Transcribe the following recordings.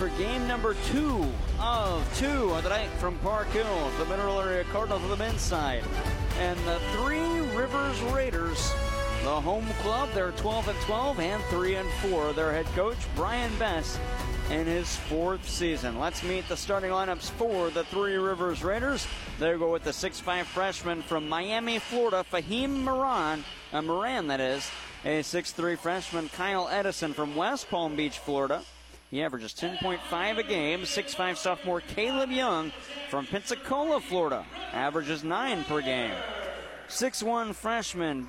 for game number two of two of the night from Park Hills. The Mineral Area Cardinals on the men's side. And the Three Rivers Raiders, the home club, they're 12 and 12 and 3 and 4. Their head coach, Brian Bess, in his fourth season. Let's meet the starting lineups for the Three Rivers Raiders. They go with the 6'5 freshman from Miami, Florida, Fahim Moran, uh, Moran, that is, a 6'3 freshman, Kyle Edison from West Palm Beach, Florida. He averages 10.5 a game. 6'5 sophomore Caleb Young from Pensacola, Florida, averages 9 per game. 6'1 freshman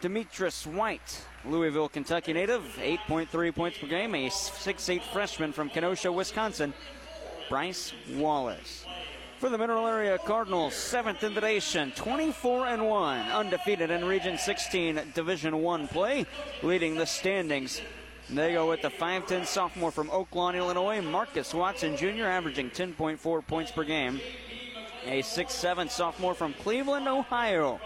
Demetrius White, Louisville, Kentucky native, 8.3 points per game. A 6'8 freshman from Kenosha, Wisconsin, Bryce Wallace. For the Mineral Area Cardinals, seventh in the nation, 24 and 1, undefeated in Region 16 Division 1 play, leading the standings. They go with the 5'10 sophomore from Oak Lawn, Illinois, Marcus Watson Jr., averaging 10.4 points per game. A 6'7 sophomore from Cleveland, Ohio,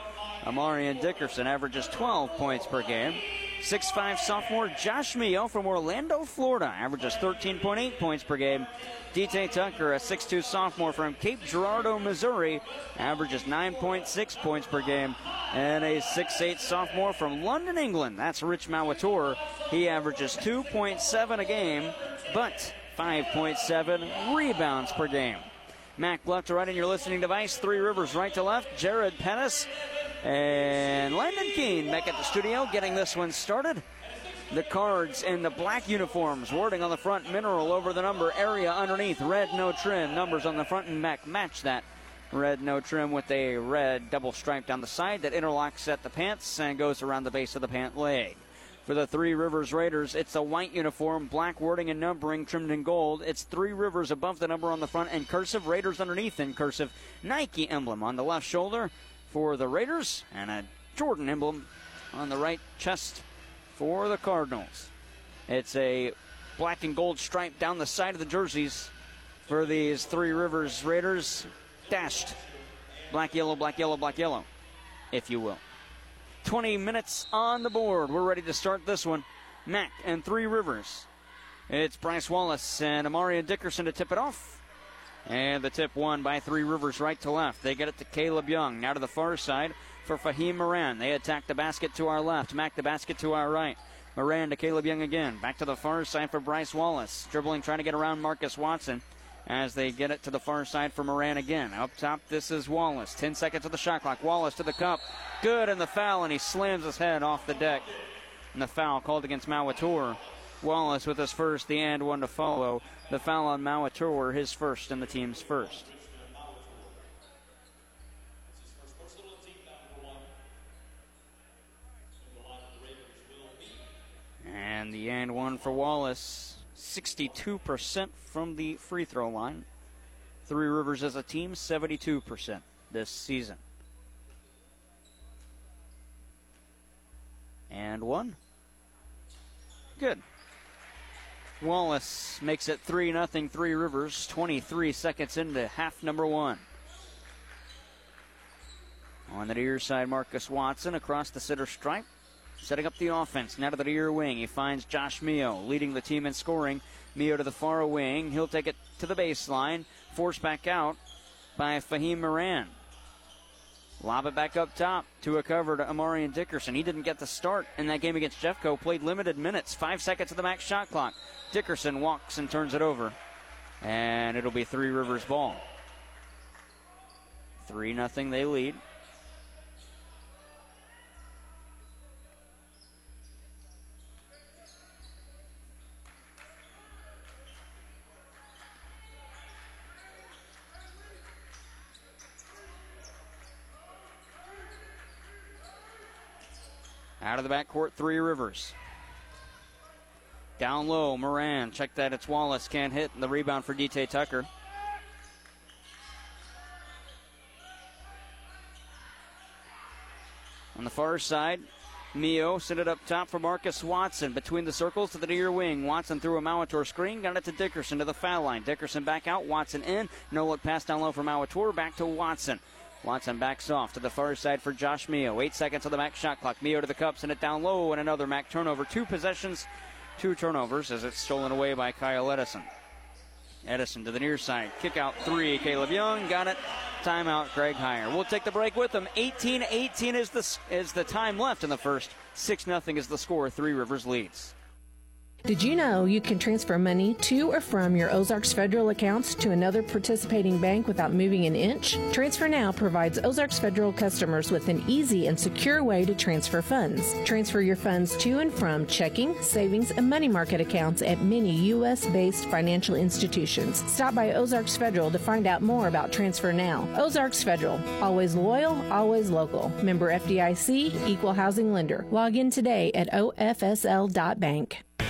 Amarian Dickerson, averages 12 points per game. 6'5 sophomore Josh Mio from Orlando, Florida, averages 13.8 points per game. DJ Tucker, a 6'2 sophomore from Cape Girardeau, Missouri, averages 9.6 points per game. And a 6'8 sophomore from London, England, that's Rich Mawator. He averages 2.7 a game, but 5.7 rebounds per game. Mac left to right in your listening device, Three Rivers right to left, Jared Pettis and Landon Keene back at the studio getting this one started. The cards in the black uniforms, wording on the front, mineral over the number, area underneath, red no trim, numbers on the front and back match that. Red no trim with a red double stripe down the side that interlocks at the pants and goes around the base of the pant leg. For the Three Rivers Raiders, it's a white uniform, black wording and numbering trimmed in gold. It's Three Rivers above the number on the front and cursive, Raiders underneath in cursive. Nike emblem on the left shoulder for the Raiders and a Jordan emblem on the right chest for the Cardinals. It's a black and gold stripe down the side of the jerseys for these Three Rivers Raiders, dashed black, yellow, black, yellow, black, yellow, if you will. 20 minutes on the board. We're ready to start this one. Mac and Three Rivers. It's Bryce Wallace and Amarian Dickerson to tip it off. And the tip won by Three Rivers right to left. They get it to Caleb Young. Now to the far side for Fahim Moran. They attack the basket to our left. Mack the basket to our right. Moran to Caleb Young again. Back to the far side for Bryce Wallace. Dribbling, trying to get around Marcus Watson as they get it to the far side for Moran again. Up top, this is Wallace. 10 seconds of the shot clock. Wallace to the cup. Good in the foul, and he slams his head off the deck. And the foul called against Mawator. Wallace with his first, the and one to follow. The foul on Mawator, his first and the team's first. And the and one for Wallace. 62% from the free throw line. Three Rivers as a team, 72% this season. And one. Good. Wallace makes it 3 0 Three Rivers, 23 seconds into half number one. On the near side, Marcus Watson across the center stripe, setting up the offense. Now to the near wing, he finds Josh Mio leading the team in scoring. Mio to the far wing, he'll take it to the baseline, forced back out by Fahim Moran. Lob it back up top to a cover to Amarian Dickerson. He didn't get the start in that game against Jeffco. Played limited minutes. Five seconds of the max shot clock. Dickerson walks and turns it over. And it'll be Three Rivers ball. 3 nothing they lead. Out of the backcourt, Three Rivers. Down low, Moran. Check that, it's Wallace. Can't hit. The rebound for DT Tucker. On the far side, Mio sent it up top for Marcus Watson. Between the circles to the near wing. Watson threw a Mawator screen. Got it to Dickerson to the foul line. Dickerson back out. Watson in. No look pass down low for Mawator. Back to Watson. Watson backs off to the far side for Josh Mio. Eight seconds on the max shot clock. Mio to the cup, send it down low, and another Mac turnover. Two possessions, two turnovers as it's stolen away by Kyle Edison. Edison to the near side. Kick out three. Caleb Young got it. Timeout, Greg Heyer. We'll take the break with them. 18 18 is the, is the time left in the first. 6 0 is the score. Three Rivers leads. Did you know you can transfer money to or from your Ozarks Federal accounts to another participating bank without moving an inch? Transfer Now provides Ozarks Federal customers with an easy and secure way to transfer funds. Transfer your funds to and from checking, savings, and money market accounts at many U.S. based financial institutions. Stop by Ozarks Federal to find out more about Transfer Now. Ozarks Federal, always loyal, always local. Member FDIC, equal housing lender. Log in today at ofsl.bank.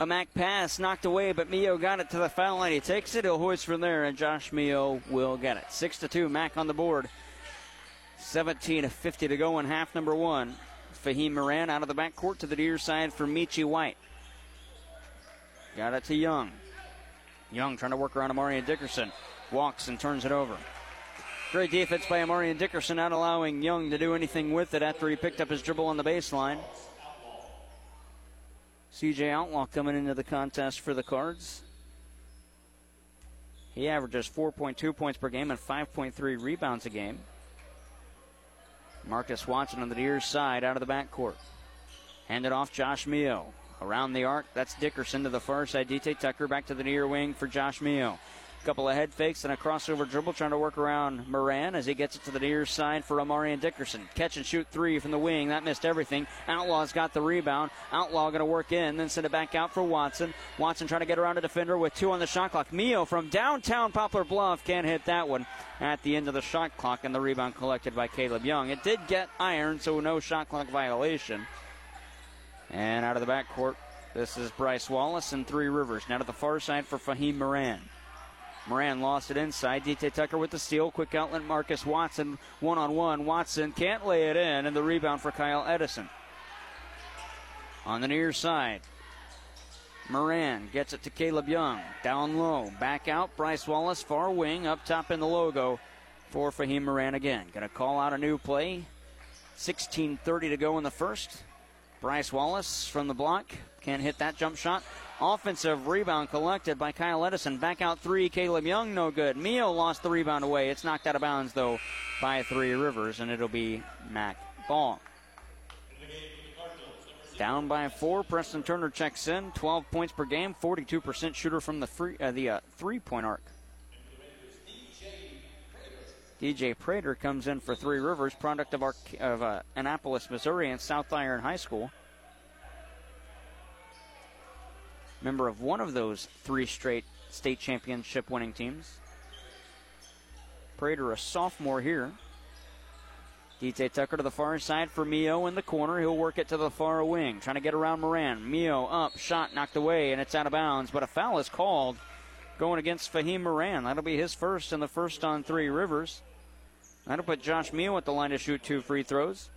A Mac pass knocked away, but Mio got it to the foul line. He takes it, he'll hoist from there, and Josh Mio will get it. Six to two, Mac on the board. 17 to 50 to go in half number one. Fahim Moran out of the backcourt to the near side for Michi White. Got it to Young. Young trying to work around Amarian Dickerson. Walks and turns it over. Great defense by Amarian Dickerson, not allowing Young to do anything with it after he picked up his dribble on the baseline. CJ Outlaw coming into the contest for the Cards. He averages 4.2 points per game and 5.3 rebounds a game. Marcus Watson on the near side out of the backcourt. Handed off Josh Mio. Around the arc, that's Dickerson to the far side. DT Tucker back to the near wing for Josh Mio couple of head fakes and a crossover dribble trying to work around Moran as he gets it to the near side for Amarian Dickerson. Catch and shoot three from the wing. That missed everything. Outlaw's got the rebound. Outlaw going to work in, then send it back out for Watson. Watson trying to get around a defender with two on the shot clock. Mio from downtown Poplar Bluff can't hit that one at the end of the shot clock, and the rebound collected by Caleb Young. It did get iron, so no shot clock violation. And out of the backcourt, this is Bryce Wallace and Three Rivers. Now to the far side for Fahim Moran. Moran lost it inside. DT Tucker with the steal. Quick outlet. Marcus Watson one on one. Watson can't lay it in, and the rebound for Kyle Edison. On the near side, Moran gets it to Caleb Young. Down low. Back out. Bryce Wallace, far wing. Up top in the logo for Fahim Moran again. Going to call out a new play. 16.30 to go in the first. Bryce Wallace from the block. Can't hit that jump shot. Offensive rebound collected by Kyle Edison. Back out three. Caleb Young, no good. Mio lost the rebound away. It's knocked out of bounds, though, by Three Rivers, and it'll be Mac Ball. Down by four. Preston Turner checks in. 12 points per game. 42% shooter from the free, uh, the uh, three-point arc. DJ Prater comes in for Three Rivers, product of, our, of uh, Annapolis, Missouri, and South Iron High School. Member of one of those three straight state championship winning teams. Prater, a sophomore here. DJ Tucker to the far side for Mio in the corner. He'll work it to the far wing, trying to get around Moran. Mio up, shot knocked away, and it's out of bounds. But a foul is called going against Fahim Moran. That'll be his first and the first on Three Rivers. That'll put Josh Mio at the line to shoot two free throws.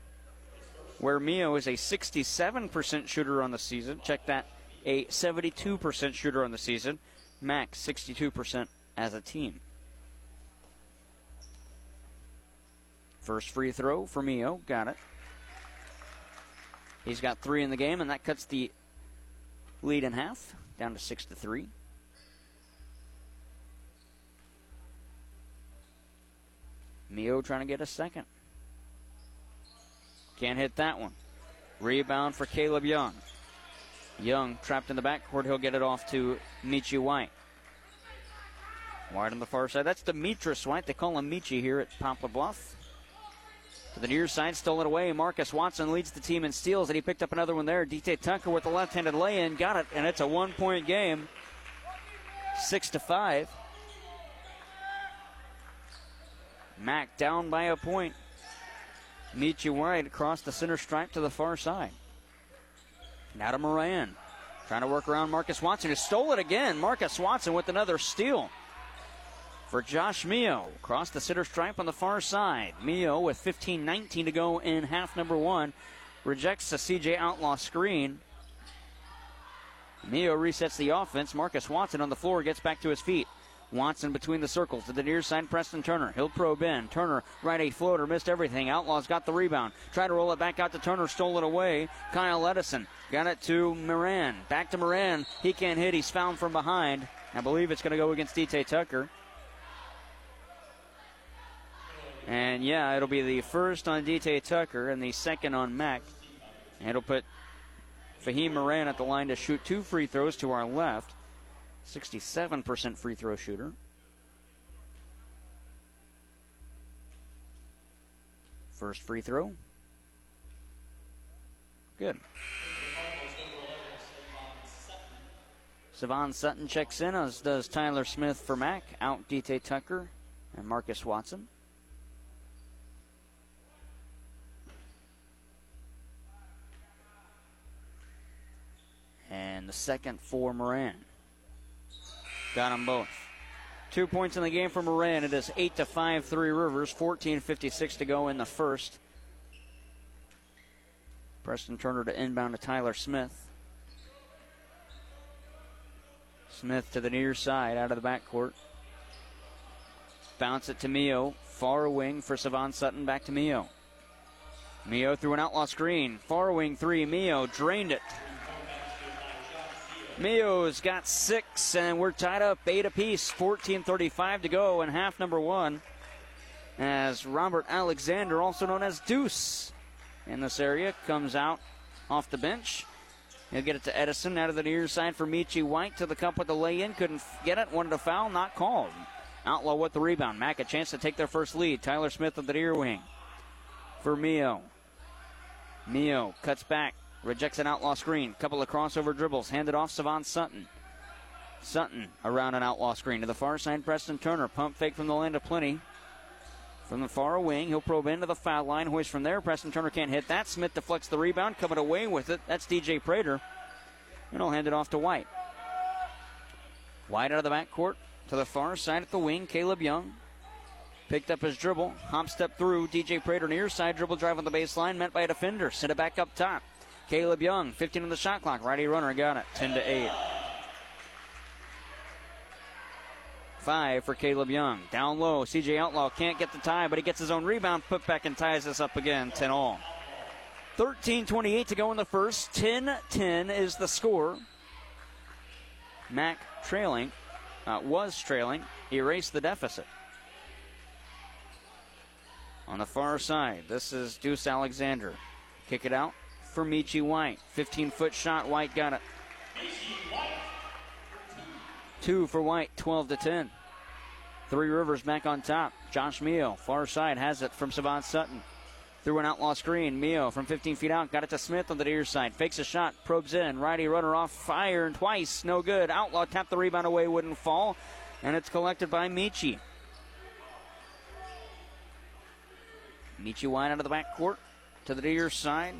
Where Mio is a 67% shooter on the season. Check that a 72% shooter on the season. Max 62% as a team. First free throw for Mio. Got it. He's got three in the game, and that cuts the lead in half down to six to three. Mio trying to get a second. Can't hit that one. Rebound for Caleb Young. Young trapped in the backcourt. He'll get it off to Michi White. White on the far side. That's Demetrius White. They call him Michi here at Poplar Bluff. To the near side, stole it away. Marcus Watson leads the team in steals, and he picked up another one there. DT Tucker with the left-handed lay-in, got it, and it's a one-point game, six to five. Mac down by a point. Michi White across the center stripe to the far side. Now to Moran. Trying to work around Marcus Watson, who stole it again. Marcus Watson with another steal for Josh Mio. across the center stripe on the far side. Mio with 15 19 to go in half number one. Rejects the CJ Outlaw screen. Mio resets the offense. Marcus Watson on the floor gets back to his feet. Watson between the circles to the near side. Preston Turner. He'll probe in. Turner right a floater. Missed everything. Outlaws got the rebound. Try to roll it back out to Turner. Stole it away. Kyle Edison got it to Moran. Back to Moran. He can't hit. He's found from behind. I believe it's going to go against DJ Tucker. And yeah, it'll be the first on DJ Tucker and the second on Mack. And it'll put Fahim Moran at the line to shoot two free throws to our left. 67% free throw shooter. First free throw. Good. Savon Sutton checks in, as does Tyler Smith for Mack. Out DT Tucker and Marcus Watson. And the second for Moran. Got them both. Two points in the game for Moran. It is 8 to 5, Three Rivers. 14.56 to go in the first. Preston Turner to inbound to Tyler Smith. Smith to the near side out of the backcourt. Bounce it to Mio. Far wing for Savon Sutton. Back to Mio. Mio through an outlaw screen. Far wing three. Mio drained it. Mio's got six, and we're tied up eight apiece. 14:35 to go in half number one. As Robert Alexander, also known as Deuce, in this area, comes out off the bench. He'll get it to Edison out of the near side for Michi White to the cup with the lay-in. Couldn't get it. Wanted a foul, not called. Outlaw with the rebound. Mack a chance to take their first lead. Tyler Smith of the near wing for Mio. Mio cuts back. Rejects an outlaw screen. Couple of crossover dribbles. Handed off Savon Sutton. Sutton around an outlaw screen to the far side. Preston Turner. Pump fake from the land of plenty. From the far wing, he'll probe into the foul line. Hoist from there. Preston Turner can't hit that. Smith deflects the rebound. Coming away with it. That's DJ Prater. And he'll hand it off to White. White out of the backcourt to the far side at the wing. Caleb Young picked up his dribble. Hop step through. DJ Prater near side dribble drive on the baseline. Met by a defender. Sent it back up top. Caleb Young, 15 on the shot clock. Righty runner got it, 10 to 8. Five for Caleb Young. Down low, CJ Outlaw can't get the tie, but he gets his own rebound, put back and ties us up again, 10 all. 13-28 to go in the first. 10-10 is the score. Mack trailing, uh, was trailing, erased the deficit. On the far side, this is Deuce Alexander. Kick it out for Michi White. 15 foot shot. White got it. Two for White, 12 to 10. Three Rivers back on top. Josh Mio, far side, has it from Savon Sutton. Through an outlaw screen. Mio from 15 feet out. Got it to Smith on the near side. Fakes a shot. Probes in. Righty runner off. Fired twice. No good. Outlaw tapped the rebound away. Wouldn't fall. And it's collected by Michi. Michi White out of the back court to the near side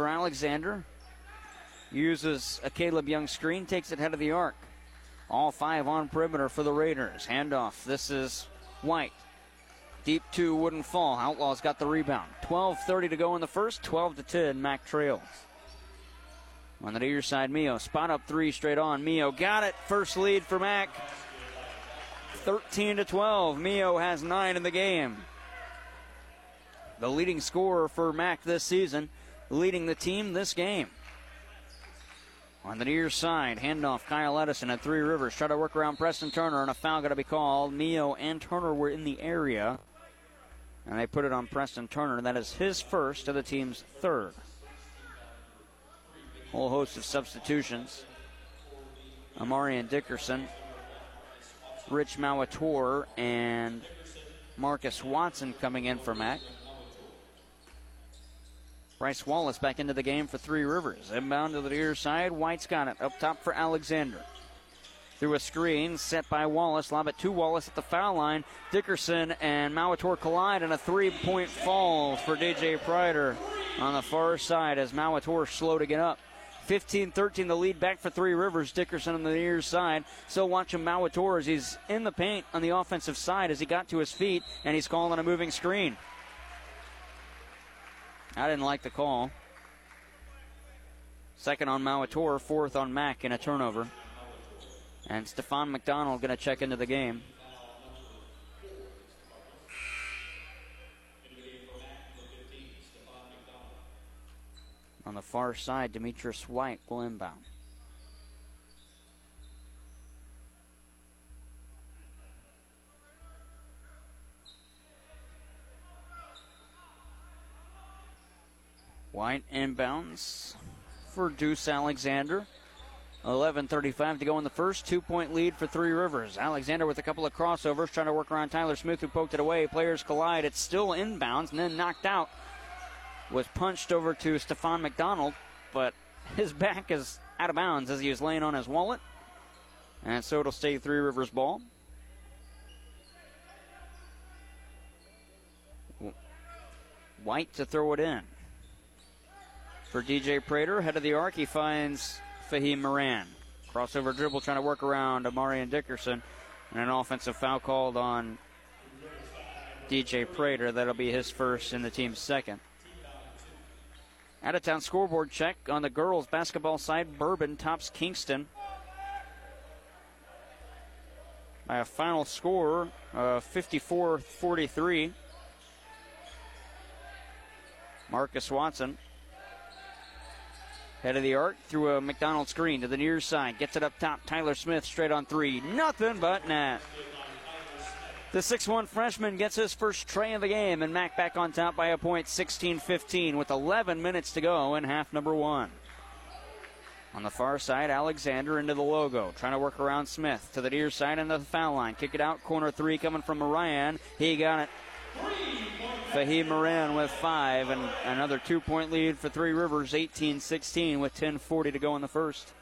for Alexander. Uses a Caleb Young screen, takes it head of the arc. All five on perimeter for the Raiders. Handoff. This is White. Deep two wouldn't fall. Outlaws got the rebound. 12:30 to go in the first. 12 to 10. Mack trails. On the near side, Mio spot up three straight on. Mio got it. First lead for Mack. 13 to 12. Mio has nine in the game. The leading scorer for Mack this season leading the team this game. On the near side, handoff Kyle Edison at Three Rivers. Try to work around Preston Turner, and a foul got to be called. Mio and Turner were in the area, and they put it on Preston Turner. and That is his first to the team's third. Whole host of substitutions. Amarian Dickerson, Rich Mauator, and Marcus Watson coming in for Mack. Bryce Wallace back into the game for Three Rivers. Inbound to the near side. White's got it. Up top for Alexander. Through a screen set by Wallace. Lob it to Wallace at the foul line. Dickerson and Mauator collide, and a three point fall for DJ Prater on the far side as Mauator slow to get up. 15 13, the lead back for Three Rivers. Dickerson on the near side. Still watching Mauator as he's in the paint on the offensive side as he got to his feet, and he's calling a moving screen. I didn't like the call. Second on Mauator, fourth on Mack in a turnover. And Stefan McDonald going to check into the game. On the far side, Demetrius White will inbound. White inbounds for Deuce Alexander. 11.35 to go in the first. Two point lead for Three Rivers. Alexander with a couple of crossovers trying to work around Tyler Smith, who poked it away. Players collide. It's still inbounds and then knocked out. Was punched over to Stefan McDonald, but his back is out of bounds as he was laying on his wallet. And so it'll stay Three Rivers ball. White to throw it in. For DJ Prater, head of the arc, he finds Fahim Moran. Crossover dribble trying to work around Amarian Dickerson. And an offensive foul called on DJ Prater. That'll be his first and the team's second. Out of town scoreboard check on the girls basketball side. Bourbon tops Kingston by a final score of 54 43. Marcus Watson Head of the arc through a McDonald screen to the near side. Gets it up top. Tyler Smith straight on three. Nothing but net. The 6-1 freshman gets his first tray of the game, and Mac back on top by a point 16 15 with 11 minutes to go in half number one. On the far side, Alexander into the logo, trying to work around Smith to the near side and the foul line. Kick it out, corner three coming from Moran. He got it. Fahim Moran with five, and another two point lead for Three Rivers, 18 16, with 10.40 to go in the first.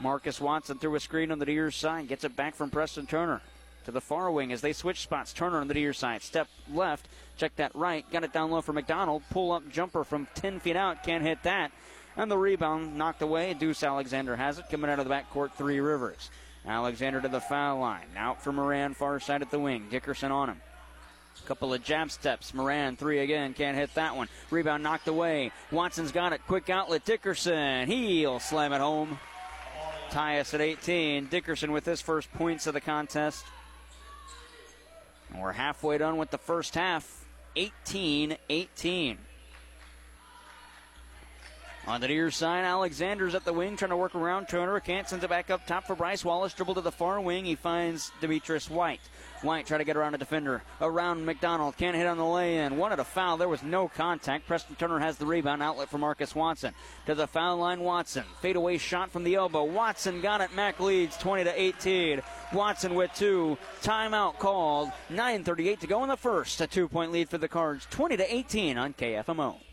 Marcus Watson threw a screen on the near side, gets it back from Preston Turner to the far wing as they switch spots. Turner on the near side, step left, check that right, got it down low for McDonald. Pull up jumper from 10 feet out, can't hit that. And the rebound knocked away. Deuce Alexander has it coming out of the backcourt, Three Rivers. Alexander to the foul line. Out for Moran, far side at the wing. Dickerson on him. Couple of jab steps. Moran, three again. Can't hit that one. Rebound knocked away. Watson's got it. Quick outlet. Dickerson. He'll slam it home. Tie us at 18. Dickerson with his first points of the contest. And we're halfway done with the first half. 18 18. On the near side, Alexander's at the wing trying to work around Turner. Can't send it back up top for Bryce Wallace. Dribble to the far wing. He finds Demetrius White. White try to get around a defender. Around McDonald. Can't hit on the lay in. Wanted a foul. There was no contact. Preston Turner has the rebound. Outlet for Marcus Watson. To the foul line, Watson. Fadeaway shot from the elbow. Watson got it. Mac leads 20 to 18. Watson with two. Timeout called. 9.38 to go in the first. A two point lead for the Cards. 20 to 18 on KFMO.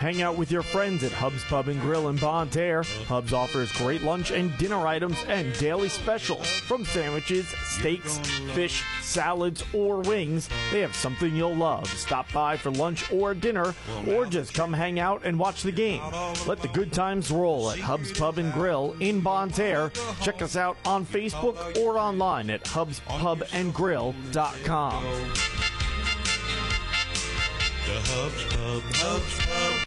Hang out with your friends at Hub's Pub and Grill in Bonne Terre. Hub's offers great lunch and dinner items and daily specials. From sandwiches, steaks, fish, salads, or wings, they have something you'll love. Stop by for lunch or dinner, or just come hang out and watch the game. Let the good times roll at Hub's Pub and Grill in Bonne Terre. Check us out on Facebook or online at hubspubandgrill.com. The Hubs Hubs.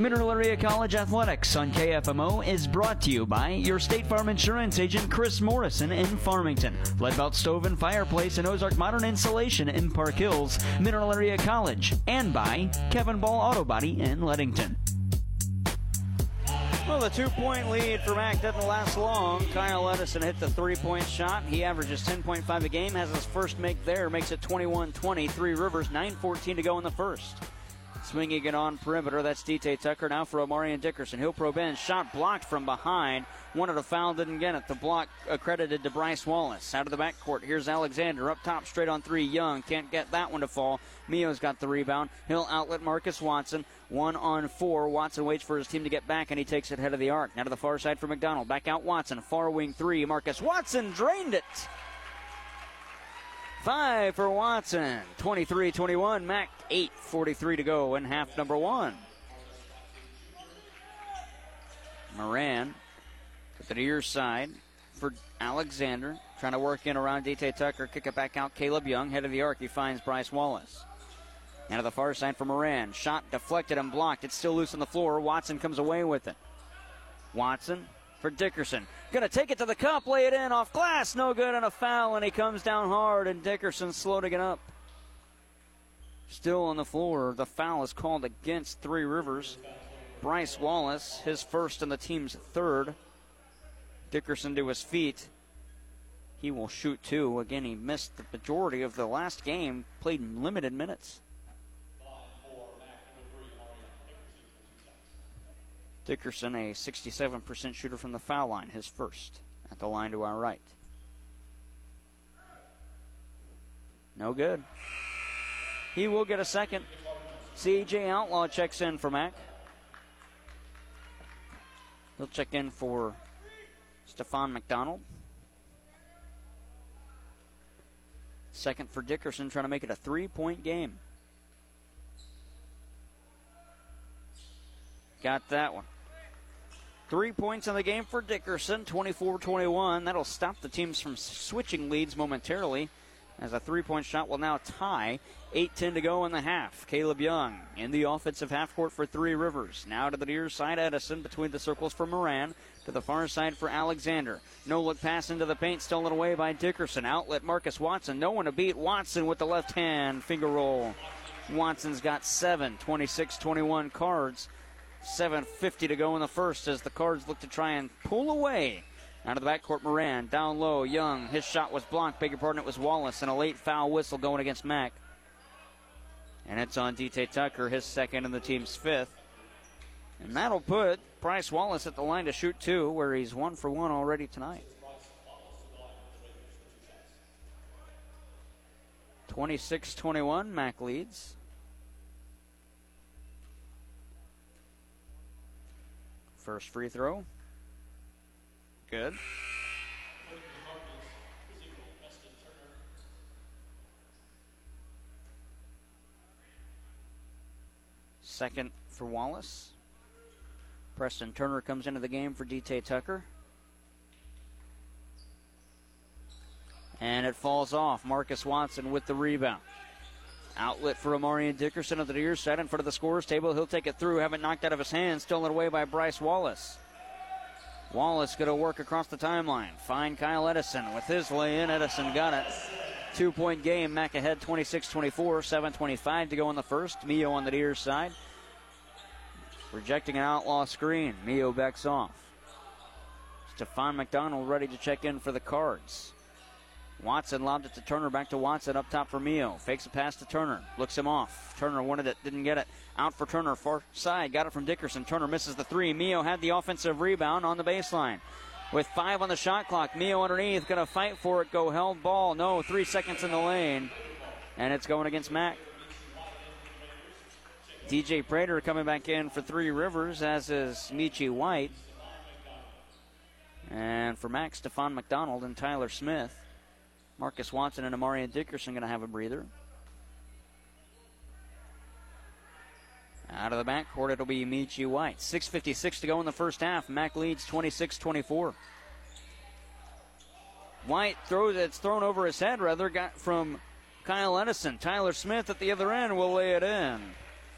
Mineral Area College Athletics on KFMO is brought to you by your State Farm Insurance agent Chris Morrison in Farmington, Leadbelt Stove and Fireplace and Ozark Modern Insulation in Park Hills, Mineral Area College, and by Kevin Ball Auto Body in Leadington. Well, the two point lead for Mac doesn't last long. Kyle Edison hit the three point shot. He averages 10.5 a game, has his first make there, makes it 21 20. Three Rivers, 9 14 to go in the first. Swinging it on perimeter. That's DT Tucker now for Omarion Dickerson. He'll probe in. Shot blocked from behind. Wanted a foul, didn't get it. The block accredited to Bryce Wallace. Out of the backcourt, here's Alexander. Up top, straight on three. Young can't get that one to fall. Mio's got the rebound. He'll outlet Marcus Watson. One on four. Watson waits for his team to get back, and he takes it head of the arc. Now to the far side for McDonald. Back out Watson. Far wing three. Marcus Watson drained it. Five for Watson. 23 21. Mac 8. 43 to go in half number one. Moran to the near side for Alexander. Trying to work in around DT Tucker. Kick it back out. Caleb Young. Head of the arc. He finds Bryce Wallace. Now to the far side for Moran. Shot deflected and blocked. It's still loose on the floor. Watson comes away with it. Watson for Dickerson. Going to take it to the cup, lay it in off glass. No good and a foul, and he comes down hard, and Dickerson slow to get up. Still on the floor. The foul is called against Three Rivers. Bryce Wallace, his first and the team's third. Dickerson to his feet. He will shoot two. Again, he missed the majority of the last game, played limited minutes. Dickerson, a 67% shooter from the foul line, his first at the line to our right. No good. He will get a second. CJ Outlaw checks in for Mac. He'll check in for Stefan McDonald. Second for Dickerson, trying to make it a three point game. Got that one. Three points in the game for Dickerson, 24 21. That'll stop the teams from switching leads momentarily as a three point shot will now tie. 8 10 to go in the half. Caleb Young in the offensive half court for Three Rivers. Now to the near side, Edison between the circles for Moran. To the far side for Alexander. No look pass into the paint, stolen away by Dickerson. Outlet Marcus Watson. No one to beat Watson with the left hand finger roll. Watson's got seven, 26 21 cards. 7.50 to go in the first as the Cards look to try and pull away. Out of the backcourt, Moran. Down low, Young. His shot was blocked. Your pardon, it was Wallace. And a late foul whistle going against Mack. And it's on DT Tucker, his second and the team's fifth. And that'll put Bryce Wallace at the line to shoot two, where he's one for one already tonight. 26 21, Mac leads. First free throw. Good. Second for Wallace. Preston Turner comes into the game for DT Tucker. And it falls off. Marcus Watson with the rebound. Outlet for Amarian Dickerson at the near side in front of the scorers table. He'll take it through. Haven't knocked out of his hands. Stolen away by Bryce Wallace. Wallace going to work across the timeline. Find Kyle Edison with his lay in. Edison got it. Two point game. Mac ahead 26 24. 7 25 to go in the first. Mio on the near side. Rejecting an outlaw screen. Mio backs off. Stefan McDonald ready to check in for the cards. Watson lobbed it to Turner, back to Watson, up top for Mio. Fakes a pass to Turner, looks him off. Turner wanted it, didn't get it. Out for Turner, far side, got it from Dickerson. Turner misses the three. Mio had the offensive rebound on the baseline. With five on the shot clock, Mio underneath, gonna fight for it, go held ball. No, three seconds in the lane. And it's going against Mac. DJ Prater coming back in for Three Rivers, as is Michi White. And for Mac, Stefan McDonald and Tyler Smith. Marcus Watson and Amarian Dickerson going to have a breather. Out of the backcourt, it'll be Michi White. 6.56 to go in the first half. Mac leads 26 24. White throws it's thrown over his head, rather, got from Kyle Edison. Tyler Smith at the other end will lay it in.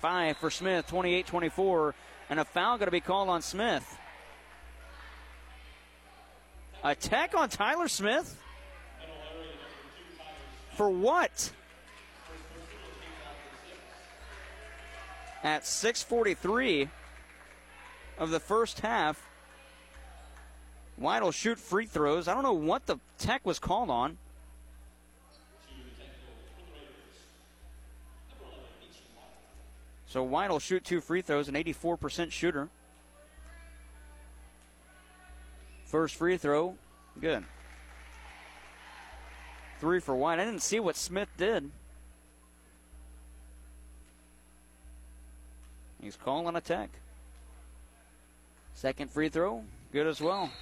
Five for Smith, 28 24. And a foul going to be called on Smith. Attack on Tyler Smith? For what? At 6:43 of the first half, White will shoot free throws. I don't know what the tech was called on. So White will shoot two free throws, an 84% shooter. First free throw, good. Three for White. I didn't see what Smith did. He's calling a tech. Second free throw, good as well.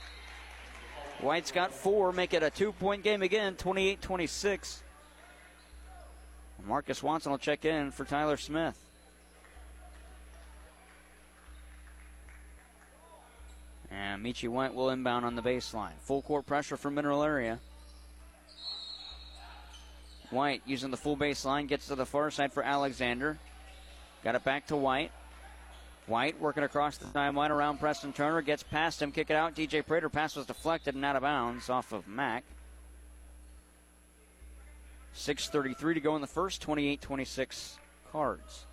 White's got four, make it a two point game again, 28 26. Marcus Watson will check in for Tyler Smith. And Michi White will inbound on the baseline. Full court pressure from Mineral Area. White using the full baseline gets to the far side for Alexander. Got it back to White. White working across the timeline around Preston Turner. Gets past him, kick it out. DJ Prater pass was deflected and out of bounds off of Mack. 6.33 to go in the first, 28 26 cards.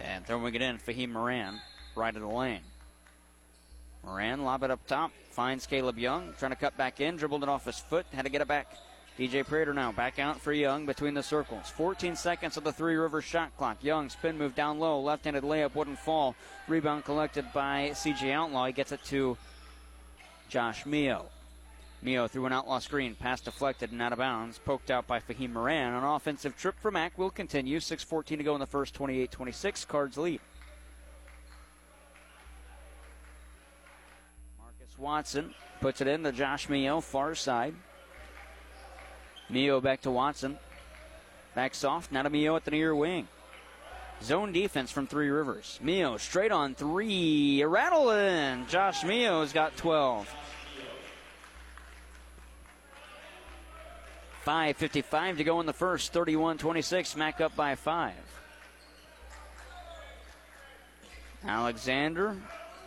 And throwing it in, Fahim Moran, right of the lane. Moran lob it up top, finds Caleb Young, trying to cut back in, dribbled it off his foot, had to get it back. DJ Prater now back out for Young between the circles. 14 seconds of the Three Rivers shot clock. Young spin move down low, left handed layup wouldn't fall. Rebound collected by CJ Outlaw. He gets it to Josh Mio. Mio through an outlaw screen, pass deflected and out of bounds, poked out by Fahim Moran. An offensive trip for Mack will continue. 6.14 to go in the first, 28 26. Cards lead. Marcus Watson puts it in to Josh Mio, far side. Mio back to Watson. Back soft, now to Mio at the near wing. Zone defense from Three Rivers. Mio straight on three. Rattle in. Josh Mio's got 12. 5.55 to go in the first. 31 26. Mack up by five. Alexander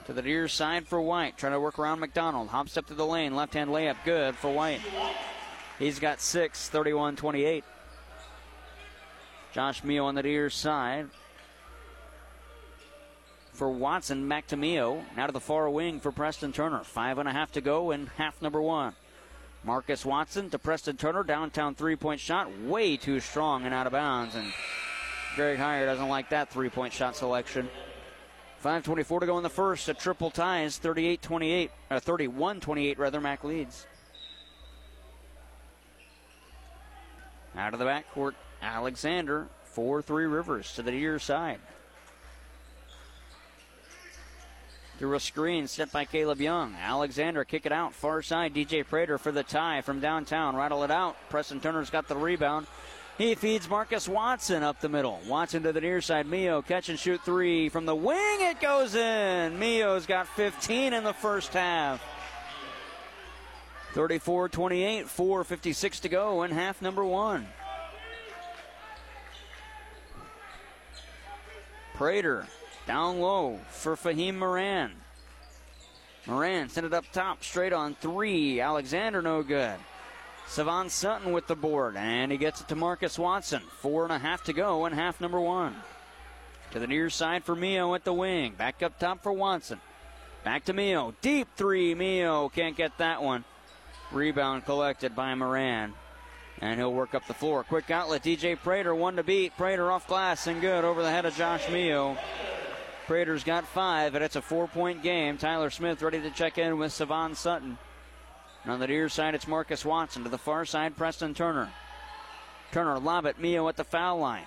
to the near side for White. Trying to work around McDonald. Hops up to the lane. Left hand layup. Good for White. He's got six. 31 28. Josh Mio on the near side. For Watson, back to Mio. Now to the far wing for Preston Turner. Five and a half to go in half number one. Marcus Watson to Preston Turner. Downtown three point shot. Way too strong and out of bounds. And Greg Heyer doesn't like that three point shot selection. 5.24 to go in the first. A triple ties 38 28, uh, 31 28 rather. Mack leads. Out of the backcourt, Alexander, 4 3 Rivers to the near side. Through a screen set by Caleb Young. Alexander kick it out. Far side. DJ Prater for the tie from downtown. Rattle it out. Preston Turner's got the rebound. He feeds Marcus Watson up the middle. Watson to the near side. Mio catch and shoot three from the wing. It goes in. Mio's got 15 in the first half. 34 28, 4.56 to go in half number one. Prater down low for Fahim Moran. Moran sent it up top, straight on three. Alexander no good. Savon Sutton with the board, and he gets it to Marcus Watson. Four and a half to go in half number one. To the near side for Mio at the wing. Back up top for Watson. Back to Mio. Deep three. Mio can't get that one. Rebound collected by Moran. And he'll work up the floor. Quick outlet. DJ Prater, one to beat. Prater off glass and good over the head of Josh Mio. Prater's got five, and it's a four point game. Tyler Smith ready to check in with Savon Sutton. And on the near side, it's Marcus Watson. To the far side, Preston Turner. Turner lob it. Mio at the foul line.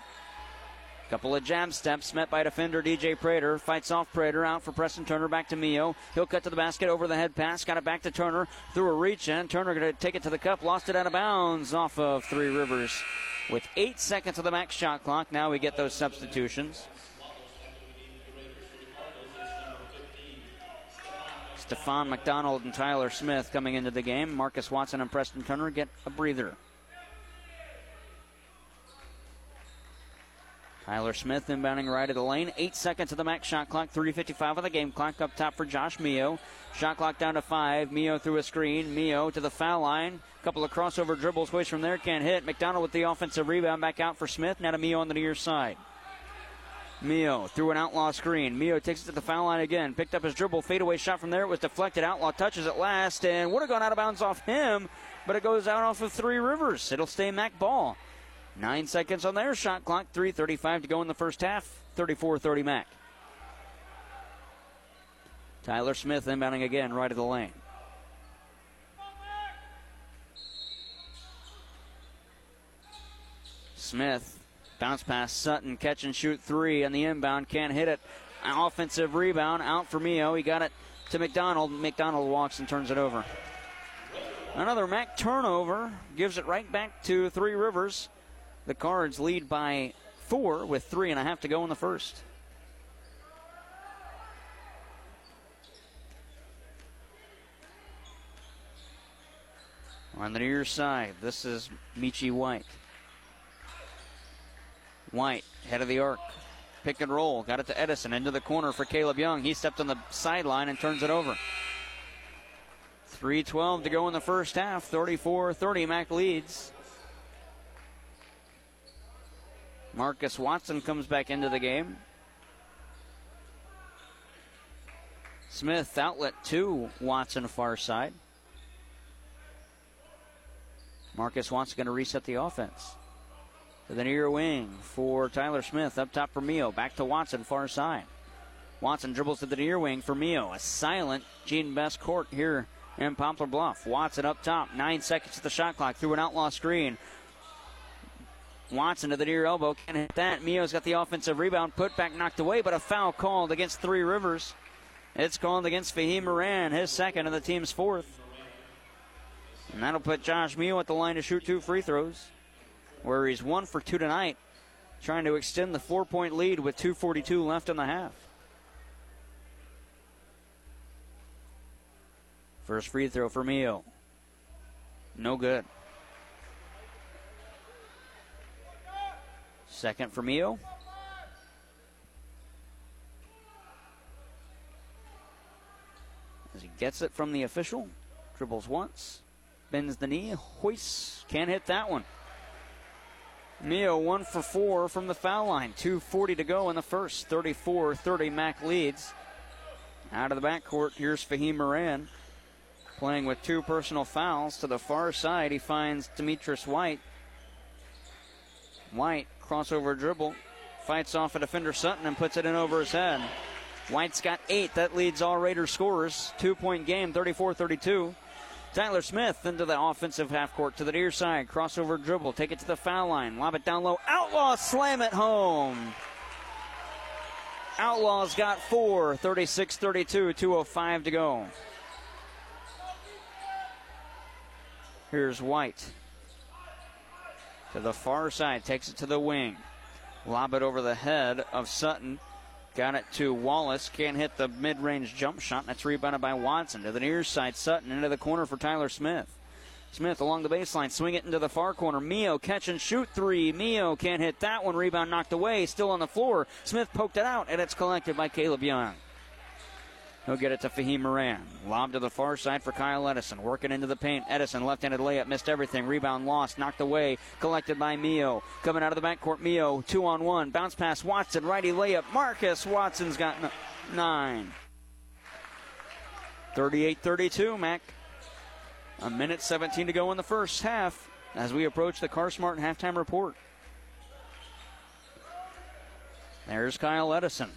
Couple of jab steps met by defender DJ Prater. Fights off Prater out for Preston Turner. Back to Mio. He'll cut to the basket over the head pass. Got it back to Turner. Through a reach in. Turner going to take it to the cup. Lost it out of bounds off of Three Rivers. With eight seconds of the max shot clock. Now we get those substitutions. Stefan McDonald and Tyler Smith coming into the game. Marcus Watson and Preston Turner get a breather. Tyler Smith inbounding right of the lane. Eight seconds of the max shot clock. 3.55 of the game clock. Up top for Josh Mio. Shot clock down to five. Mio through a screen. Mio to the foul line. Couple of crossover dribbles. Ways from there. Can't hit. McDonald with the offensive rebound. Back out for Smith. Now to Mio on the near side. Mio through an outlaw screen. Mio takes it to the foul line again. Picked up his dribble. Fadeaway shot from there. It was deflected. Outlaw touches it last and would have gone out of bounds off him, but it goes out off of Three Rivers. It'll stay Mac ball. Nine seconds on their shot clock. 3.35 to go in the first half. 34 30 Mac. Tyler Smith inbounding again right of the lane. Smith bounce pass Sutton catch and shoot three on the inbound can't hit it. Offensive rebound out for Mio. He got it to McDonald. McDonald walks and turns it over. Another Mac turnover gives it right back to Three Rivers. The Cards lead by four with three and a half to go in the first. On the near side, this is Michi White. White, head of the arc. Pick and roll. Got it to Edison. Into the corner for Caleb Young. He stepped on the sideline and turns it over. 3.12 to go in the first half. 34 30. Mac leads. Marcus Watson comes back into the game. Smith outlet to Watson far side. Marcus Watson going to reset the offense. To the near wing for Tyler Smith. Up top for Mio. Back to Watson, far side. Watson dribbles to the near wing for Mio. A silent Gene Best court here in Poplar Bluff. Watson up top. Nine seconds to the shot clock through an outlaw screen. Watson to the near elbow. Can't hit that. Mio's got the offensive rebound. Put back knocked away, but a foul called against Three Rivers. It's called against Fahim Moran, his second and the team's fourth. And that'll put Josh Mio at the line to shoot two free throws where he's one for two tonight, trying to extend the four point lead with 2.42 left in the half. First free throw for Mio. No good. Second for Mio. As he gets it from the official, dribbles once, bends the knee, hoists, can't hit that one. Mio one for four from the foul line. 2.40 to go in the first. 34 30 Mac leads. Out of the backcourt, here's Fahim Moran playing with two personal fouls. To the far side, he finds Demetrius White. White, crossover dribble, fights off a defender Sutton and puts it in over his head. White's got eight. That leads all Raiders scorers. Two point game, 34 32. Tyler Smith into the offensive half court to the near side. Crossover dribble. Take it to the foul line. Lob it down low. Outlaw slam it home. Outlaws got four. 36 32. 2.05 to go. Here's White. To the far side. Takes it to the wing. Lob it over the head of Sutton. Got it to Wallace. Can't hit the mid range jump shot. That's rebounded by Watson. To the near side, Sutton into the corner for Tyler Smith. Smith along the baseline, swing it into the far corner. Mio catch and shoot three. Mio can't hit that one. Rebound knocked away. Still on the floor. Smith poked it out, and it's collected by Caleb Young. He'll get it to Fahim Moran. Lob to the far side for Kyle Edison. Working into the paint. Edison, left handed layup, missed everything. Rebound lost, knocked away. Collected by Mio. Coming out of the backcourt, Mio, two on one. Bounce pass, Watson, righty layup. Marcus Watson's got n- nine. 38 32, Mac. A minute 17 to go in the first half as we approach the Car CarSmart halftime report. There's Kyle Edison.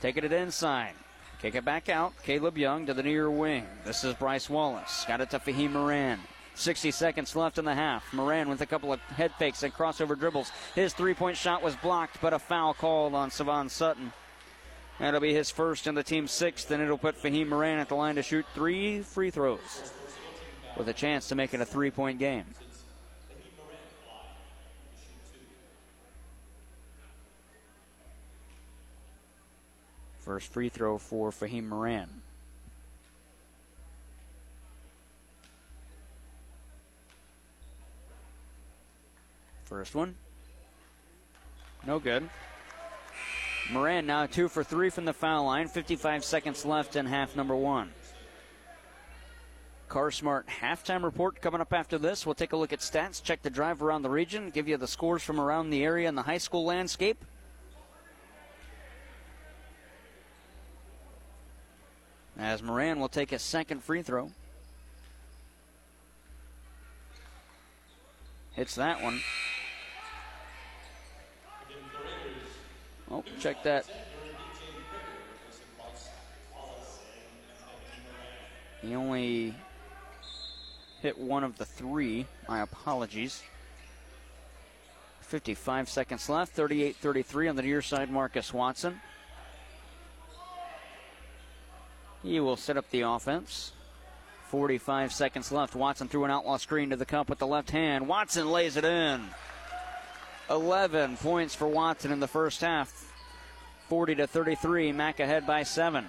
Taking it inside. Kick it back out. Caleb Young to the near wing. This is Bryce Wallace. Got it to Fahim Moran. 60 seconds left in the half. Moran with a couple of head fakes and crossover dribbles. His three point shot was blocked, but a foul called on Savon Sutton. That'll be his first and the team's sixth, and it'll put Fahim Moran at the line to shoot three free throws with a chance to make it a three point game. First free throw for Fahim Moran. First one. No good. Moran now two for three from the foul line. 55 seconds left in half number one. CarSmart halftime report coming up after this. We'll take a look at stats, check the drive around the region, give you the scores from around the area and the high school landscape. As Moran will take a second free throw. Hits that one. Oh, check that. He only hit one of the three. My apologies. 55 seconds left. 38 33 on the near side, Marcus Watson. He will set up the offense. 45 seconds left. Watson threw an outlaw screen to the cup with the left hand. Watson lays it in. 11 points for Watson in the first half. 40 to 33. Mac ahead by seven.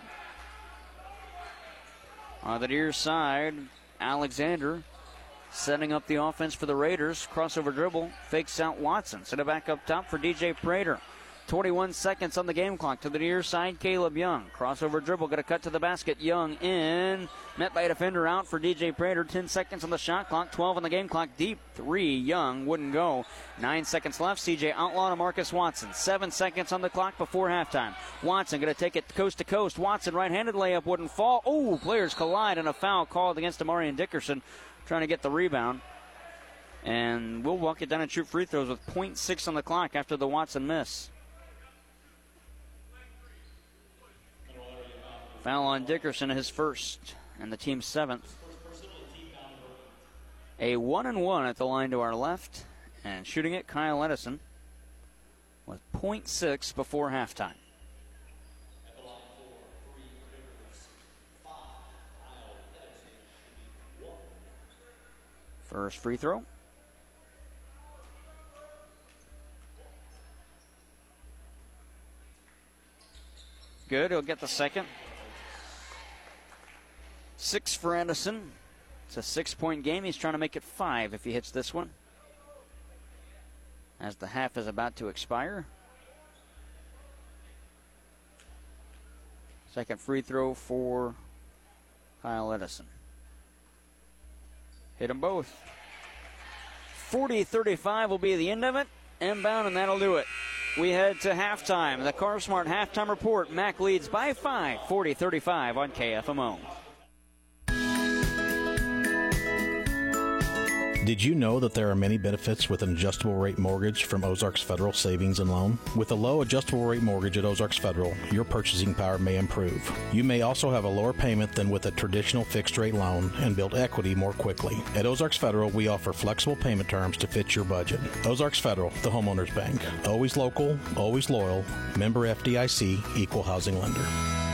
On the near side, Alexander setting up the offense for the Raiders. Crossover dribble, fakes out Watson. Set it back up top for DJ Prater. 21 seconds on the game clock to the near side. Caleb Young. Crossover dribble, going to cut to the basket. Young in. Met by a defender out for DJ Prater. 10 seconds on the shot clock. 12 on the game clock. Deep three. Young wouldn't go. Nine seconds left. CJ Outlaw to Marcus Watson. Seven seconds on the clock before halftime. Watson going to take it coast to coast. Watson right handed layup wouldn't fall. Oh, players collide and a foul called against Amarian Dickerson trying to get the rebound. And we'll walk it down and shoot free throws with 0.6 on the clock after the Watson miss. Foul on Dickerson, his first, and the team's seventh. A one and one at the line to our left, and shooting it, Kyle Edison with 0.6 before halftime. First free throw. Good, he'll get the second. Six for Edison. It's a six point game. He's trying to make it five if he hits this one. As the half is about to expire. Second free throw for Kyle Edison. Hit them both. 40 35 will be the end of it. Inbound, and that'll do it. We head to halftime. The CarSmart halftime report. Mac leads by 5, 40 35 on KFMO. Did you know that there are many benefits with an adjustable rate mortgage from Ozarks Federal Savings and Loan? With a low adjustable rate mortgage at Ozarks Federal, your purchasing power may improve. You may also have a lower payment than with a traditional fixed rate loan and build equity more quickly. At Ozarks Federal, we offer flexible payment terms to fit your budget. Ozarks Federal, the homeowners bank. Always local, always loyal. Member FDIC, equal housing lender.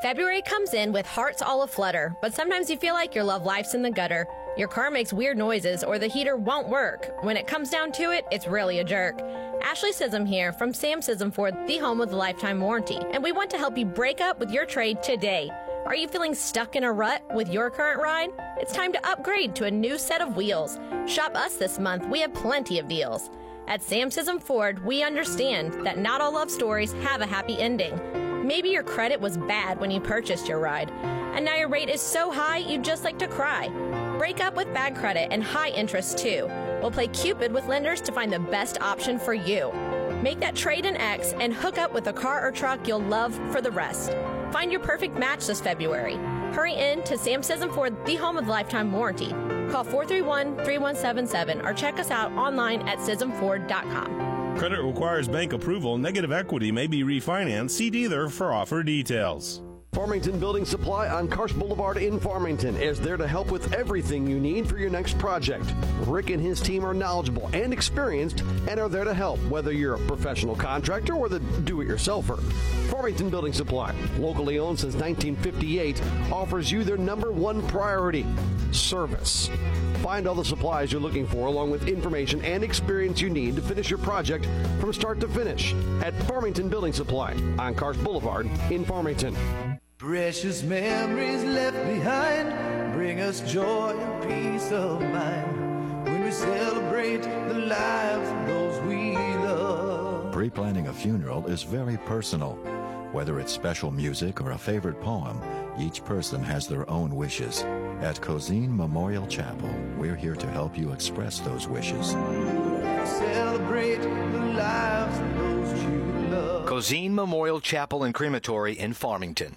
February comes in with hearts all aflutter, but sometimes you feel like your love life's in the gutter. Your car makes weird noises or the heater won't work. When it comes down to it, it's really a jerk. Ashley Sism here from Sam Sism Ford, the home a lifetime warranty, and we want to help you break up with your trade today. Are you feeling stuck in a rut with your current ride? It's time to upgrade to a new set of wheels. Shop us this month, we have plenty of deals. At Sam Sism Ford, we understand that not all love stories have a happy ending. Maybe your credit was bad when you purchased your ride, and now your rate is so high you'd just like to cry. Break up with bad credit and high interest too. We'll play Cupid with lenders to find the best option for you. Make that trade in X and hook up with a car or truck you'll love for the rest. Find your perfect match this February. Hurry in to Sam Sism Ford, the home of lifetime warranty. Call 431 3177 or check us out online at SismFord.com. Credit requires bank approval. Negative equity may be refinanced. See dealer for offer details. Farmington Building Supply on Karst Boulevard in Farmington is there to help with everything you need for your next project. Rick and his team are knowledgeable and experienced and are there to help, whether you're a professional contractor or the do it yourselfer. Farmington Building Supply, locally owned since 1958, offers you their number one priority service. Find all the supplies you're looking for, along with information and experience you need to finish your project from start to finish at Farmington Building Supply on Karst Boulevard in Farmington. Precious memories left behind bring us joy and peace of mind when we celebrate the lives of those we love. Pre planning a funeral is very personal. Whether it's special music or a favorite poem, each person has their own wishes. At Cozean Memorial Chapel, we're here to help you express those wishes. Celebrate the lives of those you love. Cozean Memorial Chapel and Crematory in Farmington.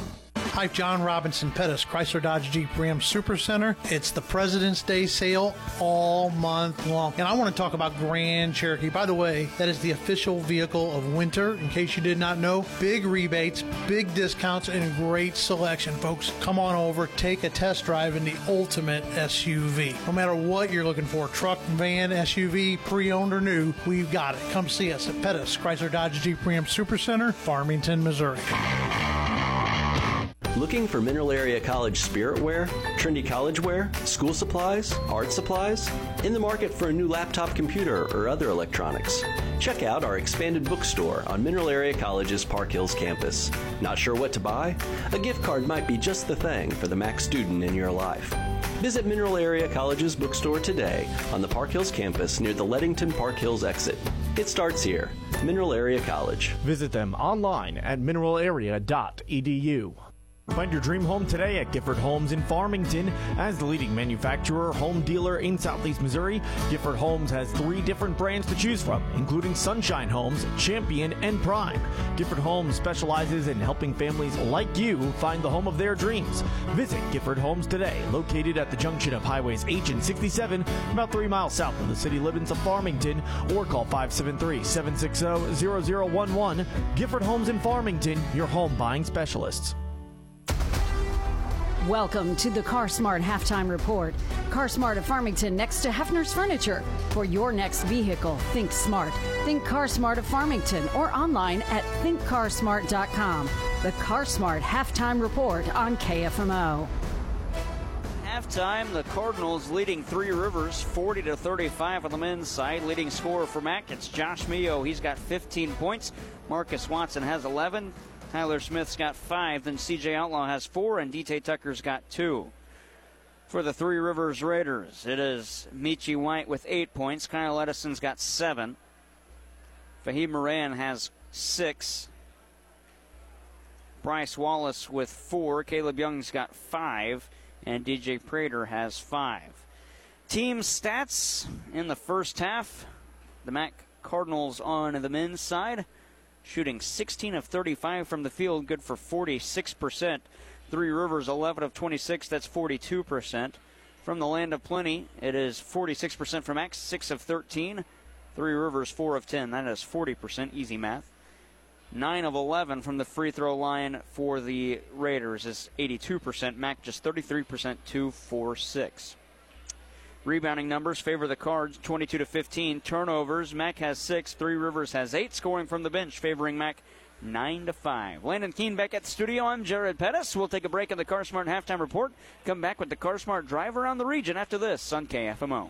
Hi, John Robinson Pettis, Chrysler Dodge Jeep Ram Super Center. It's the President's Day sale all month long. And I want to talk about Grand Cherokee. By the way, that is the official vehicle of winter, in case you did not know. Big rebates, big discounts, and great selection, folks. Come on over, take a test drive in the ultimate SUV. No matter what you're looking for truck, van, SUV, pre owned or new, we've got it. Come see us at Pettis, Chrysler Dodge Jeep Ram Super Center, Farmington, Missouri. Looking for Mineral Area College spirit wear, trendy college wear, school supplies, art supplies? In the market for a new laptop computer or other electronics? Check out our expanded bookstore on Mineral Area College's Park Hills campus. Not sure what to buy? A gift card might be just the thing for the Mac student in your life. Visit Mineral Area College's bookstore today on the Park Hills campus near the Leadington Park Hills exit. It starts here. Mineral Area College. Visit them online at mineralarea.edu. Find your dream home today at Gifford Homes in Farmington. As the leading manufacturer, home dealer in Southeast Missouri, Gifford Homes has three different brands to choose from, including Sunshine Homes, Champion, and Prime. Gifford Homes specializes in helping families like you find the home of their dreams. Visit Gifford Homes today, located at the junction of Highways H and 67, about three miles south of the city limits of Farmington, or call 573 760 0011. Gifford Homes in Farmington, your home buying specialists. Welcome to the Car Smart Halftime Report. Car Smart of Farmington next to Hefner's Furniture. For your next vehicle, think smart. Think Car Smart of Farmington or online at thinkcarsmart.com. The Car Smart Halftime Report on KFMO. Halftime, the Cardinals leading Three Rivers 40 to 35 on the men's side. Leading scorer for Mac, it's Josh Mio. He's got 15 points. Marcus Watson has 11. Tyler Smith's got five, then CJ Outlaw has four, and DT Tucker's got two. For the Three Rivers Raiders, it is Michi White with eight points. Kyle Edison's got seven. Fahim Moran has six. Bryce Wallace with four. Caleb Young's got five. And DJ Prater has five. Team stats in the first half. The Mac Cardinals on the men's side shooting 16 of 35 from the field, good for 46%. Three Rivers 11 of 26, that's 42%. From the land of plenty, it is 46% from X, 6 of 13. Three Rivers 4 of 10, that is 40%, easy math. 9 of 11 from the free throw line for the Raiders is 82%. Mac just 33%, 2 4 6. Rebounding numbers favor the Cards 22 to 15. Turnovers, Mac has six. Three Rivers has eight. Scoring from the bench favoring Mac 9 to 5. Landon Keene back at the studio. I'm Jared Pettis. We'll take a break in the CarSmart halftime report. Come back with the CarSmart drive around the region after this on KFMO.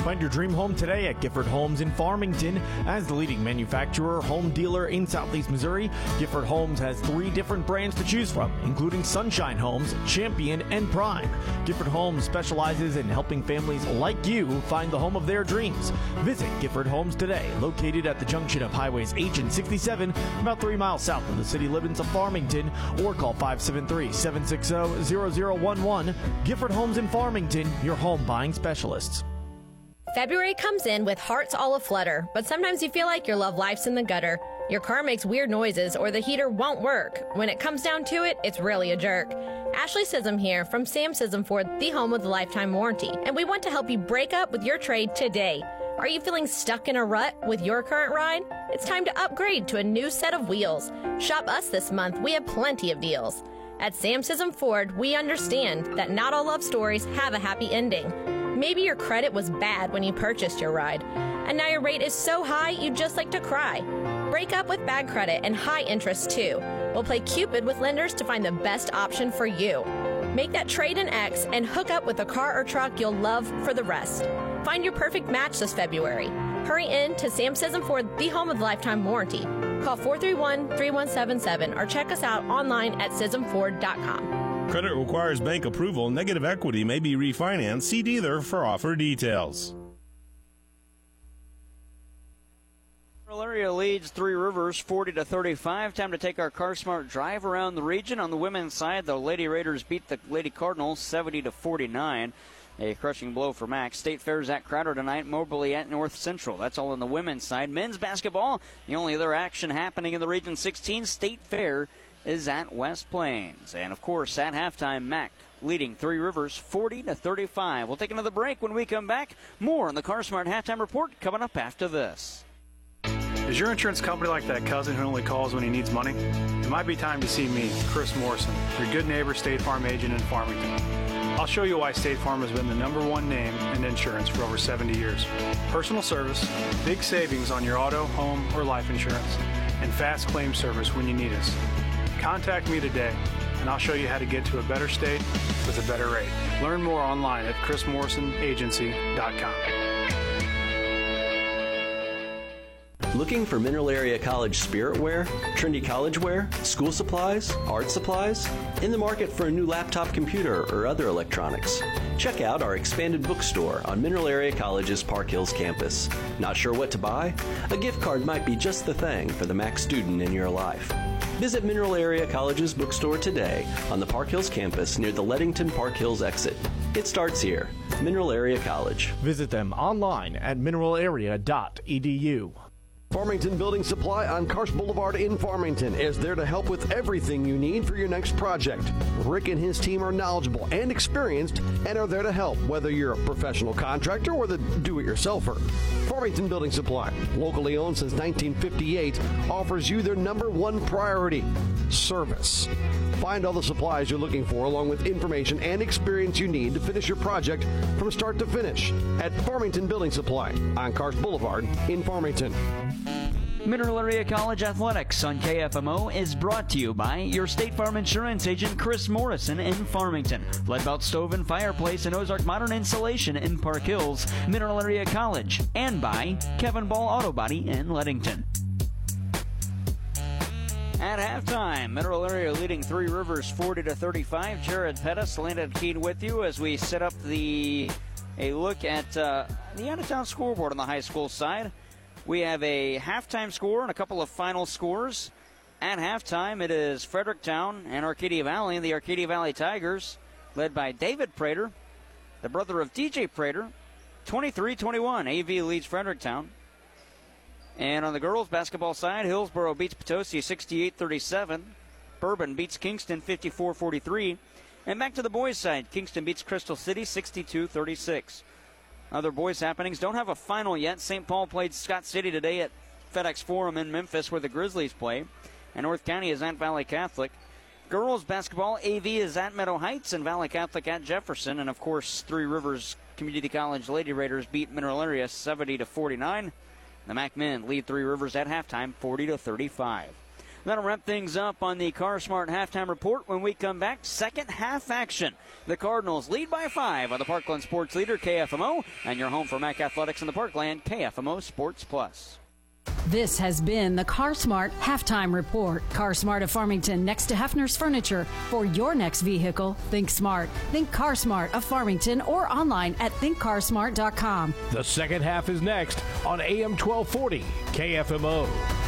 Find your dream home today at Gifford Homes in Farmington. As the leading manufacturer, home dealer in Southeast Missouri, Gifford Homes has three different brands to choose from, including Sunshine Homes, Champion, and Prime. Gifford Homes specializes in helping families like you find the home of their dreams. Visit Gifford Homes today, located at the junction of Highways H and 67, about three miles south of the city limits of Farmington, or call 573 760 0011. Gifford Homes in Farmington, your home buying specialists. February comes in with hearts all aflutter, but sometimes you feel like your love life's in the gutter. Your car makes weird noises or the heater won't work. When it comes down to it, it's really a jerk. Ashley Sism here from Sam Sism Ford, the home with the lifetime warranty, and we want to help you break up with your trade today. Are you feeling stuck in a rut with your current ride? It's time to upgrade to a new set of wheels. Shop us this month, we have plenty of deals. At Sam Sism Ford, we understand that not all love stories have a happy ending. Maybe your credit was bad when you purchased your ride, and now your rate is so high you'd just like to cry. Break up with bad credit and high interest too. We'll play Cupid with lenders to find the best option for you. Make that trade in X and hook up with a car or truck you'll love for the rest. Find your perfect match this February. Hurry in to Sam Sism Ford, the home of lifetime warranty. Call 431 3177 or check us out online at SismFord.com. Credit requires bank approval. Negative equity may be refinanced. See dealer for offer details. area leads Three Rivers 40 to 35. Time to take our Car Smart drive around the region. On the women's side, the Lady Raiders beat the Lady Cardinals 70 to 49. A crushing blow for Max. State Fair's at Crowder tonight, Moberly at North Central. That's all on the women's side. Men's basketball, the only other action happening in the Region 16, State Fair is at West Plains. And of course, at halftime, Mac leading Three Rivers 40 to 35. We'll take another break when we come back. More on the Car Smart halftime report coming up after this. Is your insurance company like that cousin who only calls when he needs money? It might be time to see me, Chris Morrison, your good neighbor State Farm agent in Farmington. I'll show you why State Farm has been the number one name in insurance for over 70 years. Personal service, big savings on your auto, home, or life insurance, and fast claim service when you need us. Contact me today, and I'll show you how to get to a better state with a better rate. Learn more online at chrismorrisonagency.com. Looking for Mineral Area College spirit wear, trendy college wear, school supplies, art supplies? In the market for a new laptop computer or other electronics? Check out our expanded bookstore on Mineral Area College's Park Hills campus. Not sure what to buy? A gift card might be just the thing for the Mac student in your life. Visit Mineral Area College's bookstore today on the Park Hills campus near the Leadington Park Hills exit. It starts here. Mineral Area College. Visit them online at mineralarea.edu. Farmington Building Supply on Karst Boulevard in Farmington is there to help with everything you need for your next project. Rick and his team are knowledgeable and experienced and are there to help, whether you're a professional contractor or the do it yourselfer. Farmington Building Supply, locally owned since 1958, offers you their number one priority service. Find all the supplies you're looking for, along with information and experience you need to finish your project from start to finish at Farmington Building Supply on Karst Boulevard in Farmington. Mineral Area College Athletics on KFMO is brought to you by your State Farm Insurance agent Chris Morrison in Farmington, Leadbelt Stove and Fireplace and Ozark Modern Insulation in Park Hills, Mineral Area College, and by Kevin Ball Auto Body in Leadington. At halftime, Mineral Area leading Three Rivers 40 to 35. Jared Pettis, Landon Keene with you as we set up the a look at uh, the out of town scoreboard on the high school side. We have a halftime score and a couple of final scores. At halftime, it is Fredericktown and Arcadia Valley, and the Arcadia Valley Tigers, led by David Prater, the brother of DJ Prater, 23 21. AV leads Fredericktown. And on the girls' basketball side, Hillsboro beats Potosi 68 37. Bourbon beats Kingston 54 43. And back to the boys' side, Kingston beats Crystal City 62 36. Other boys' happenings don't have a final yet. St. Paul played Scott City today at FedEx Forum in Memphis where the Grizzlies play. And North County is at Valley Catholic. Girls basketball, AV is at Meadow Heights and Valley Catholic at Jefferson. And of course, Three Rivers Community College Lady Raiders beat Mineral Area 70 to 49. The Mac men lead Three Rivers at halftime 40 to 35. That'll wrap things up on the CarSmart halftime report. When we come back, second half action. The Cardinals lead by five on the Parkland Sports Leader KFMO, and your home for MAC Athletics in the Parkland KFMO Sports Plus. This has been the CarSmart Halftime Report. CarSmart of Farmington next to Hefner's Furniture. For your next vehicle, think smart. Think CarSmart of Farmington or online at thinkcarsmart.com. The second half is next on AM 1240 KFMO.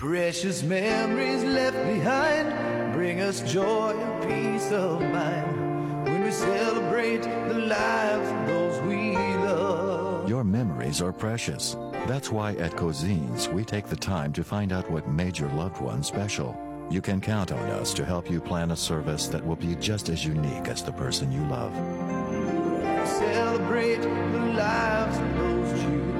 Precious memories left behind bring us joy and peace of mind when we celebrate the lives of those we love. Your memories are precious. That's why at Cozean's we take the time to find out what made your loved one special. You can count on us to help you plan a service that will be just as unique as the person you love. Celebrate the lives of those you love.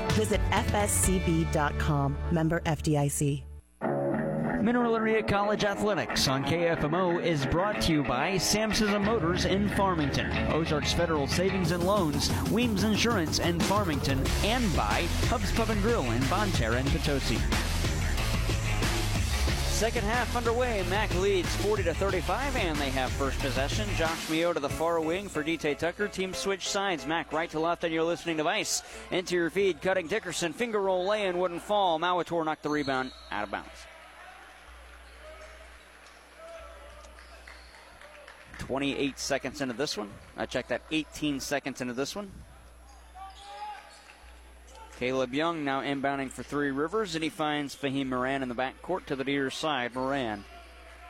Visit fscb.com. Member FDIC. Mineral Area College Athletics on KFMO is brought to you by Samson Motors in Farmington, Ozarks Federal Savings and Loans, Weems Insurance in Farmington, and by Hubs Pub and Grill in Bonne Terre and Potosi. Second half underway. Mac leads 40 to 35, and they have first possession. Josh Mio to the far wing for DT Tucker. Team switch sides. Mac right to left on your listening device. Into your feed, cutting Dickerson. Finger roll lay in, wouldn't fall. Mauator knocked the rebound out of bounds. 28 seconds into this one. I checked that 18 seconds into this one. Caleb Young now inbounding for Three Rivers, and he finds Fahim Moran in the backcourt to the near side. Moran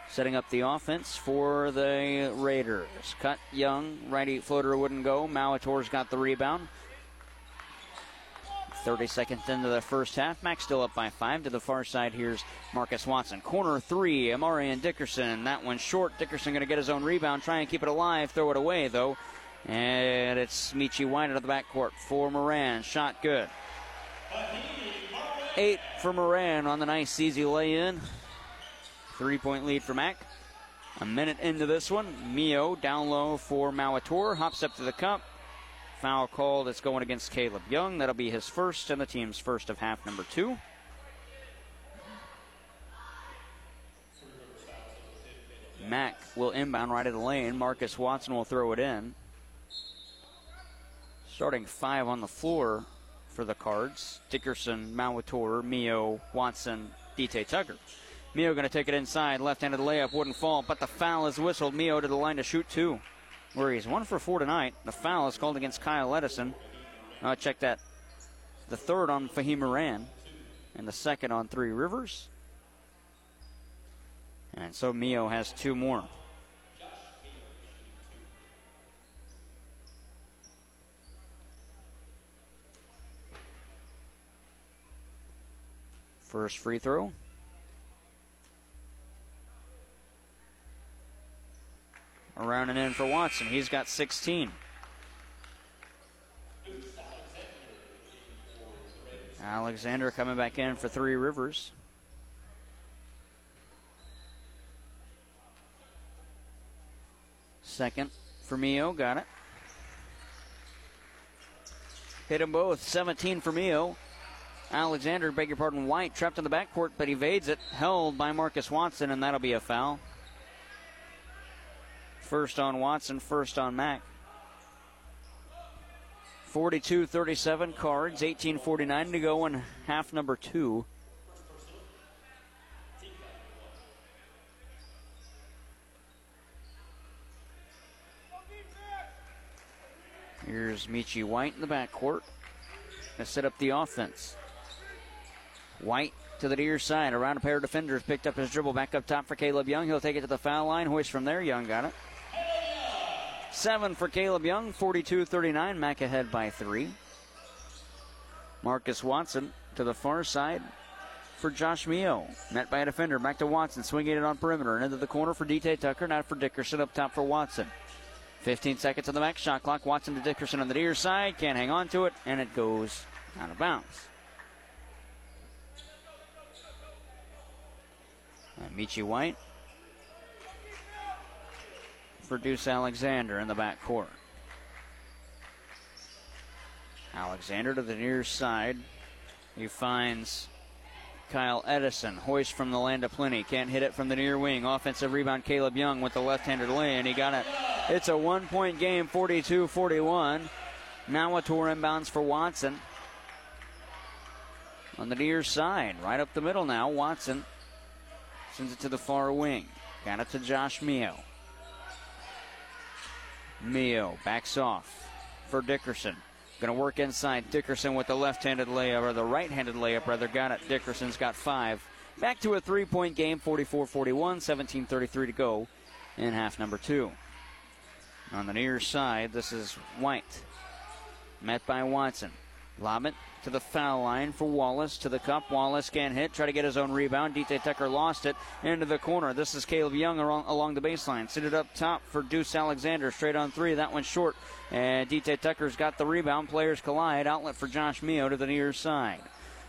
setting up the offense for the Raiders. Cut Young, righty floater wouldn't go. Mauator's got the rebound. 30 seconds into the first half. Max still up by five. To the far side, here's Marcus Watson. Corner three, Amarian Dickerson. That one short. Dickerson going to get his own rebound, try and keep it alive, throw it away, though. And it's Michi White out of the backcourt for Moran. Shot good. Eight for Moran on the nice, easy lay in. Three point lead for Mac. A minute into this one. Mio down low for Mauator. Hops up to the cup. Foul call that's going against Caleb Young. That'll be his first and the team's first of half number two. Mac will inbound right at the lane. Marcus Watson will throw it in. Starting five on the floor for the Cards Dickerson, Mauator, Mio, Watson, DT Tucker. Mio going to take it inside. Left handed layup wouldn't fall, but the foul is whistled. Mio to the line to shoot two where he's one for four tonight. The foul is called against Kyle Edison. Uh, check that. the third on Fahim Moran, and the second on Three Rivers. And so Mio has two more. First free throw. Around and in for Watson. He's got 16. Alexander coming back in for Three Rivers. Second for Mio, got it. Hit them both. 17 for Mio. Alexander, beg your pardon, White trapped in the backcourt, but evades it. Held by Marcus Watson, and that'll be a foul. First on Watson, first on Mack. 42 37 cards, 18.49 to go in half number two. Here's Michi White in the backcourt to set up the offense. White to the near side, around a pair of defenders, picked up his dribble back up top for Caleb Young. He'll take it to the foul line, hoist from there. Young got it. Seven for Caleb Young, 42 39. Mack ahead by three. Marcus Watson to the far side for Josh Mio. Met by a defender. Back to Watson, swinging it on perimeter. And into the corner for DT Tucker. Now for Dickerson up top for Watson. 15 seconds on the max shot clock. Watson to Dickerson on the near side. Can't hang on to it, and it goes out of bounds. Uh, Michi White for Deuce Alexander in the back court. Alexander to the near side. He finds Kyle Edison. Hoist from the land of plenty. Can't hit it from the near wing. Offensive rebound, Caleb Young with the left handed lay, and he got it. It's a one point game, 42 41. Now a tour inbounds for Watson. On the near side, right up the middle now. Watson sends it to the far wing. Got it to Josh Mio. Mio backs off for Dickerson. Going to work inside. Dickerson with the left-handed layup, or the right-handed layup, rather. Got it. Dickerson's got five. Back to a three-point game, 44-41, 17 33 to go in half number two. On the near side, this is White. Met by Watson. Lob it to the foul line for Wallace to the cup. Wallace can't hit. Try to get his own rebound. DT Tucker lost it into the corner. This is Caleb Young along the baseline. Sit it up top for Deuce Alexander. Straight on three. That one's short. And DT Tucker's got the rebound. Players collide. Outlet for Josh Mio to the near side.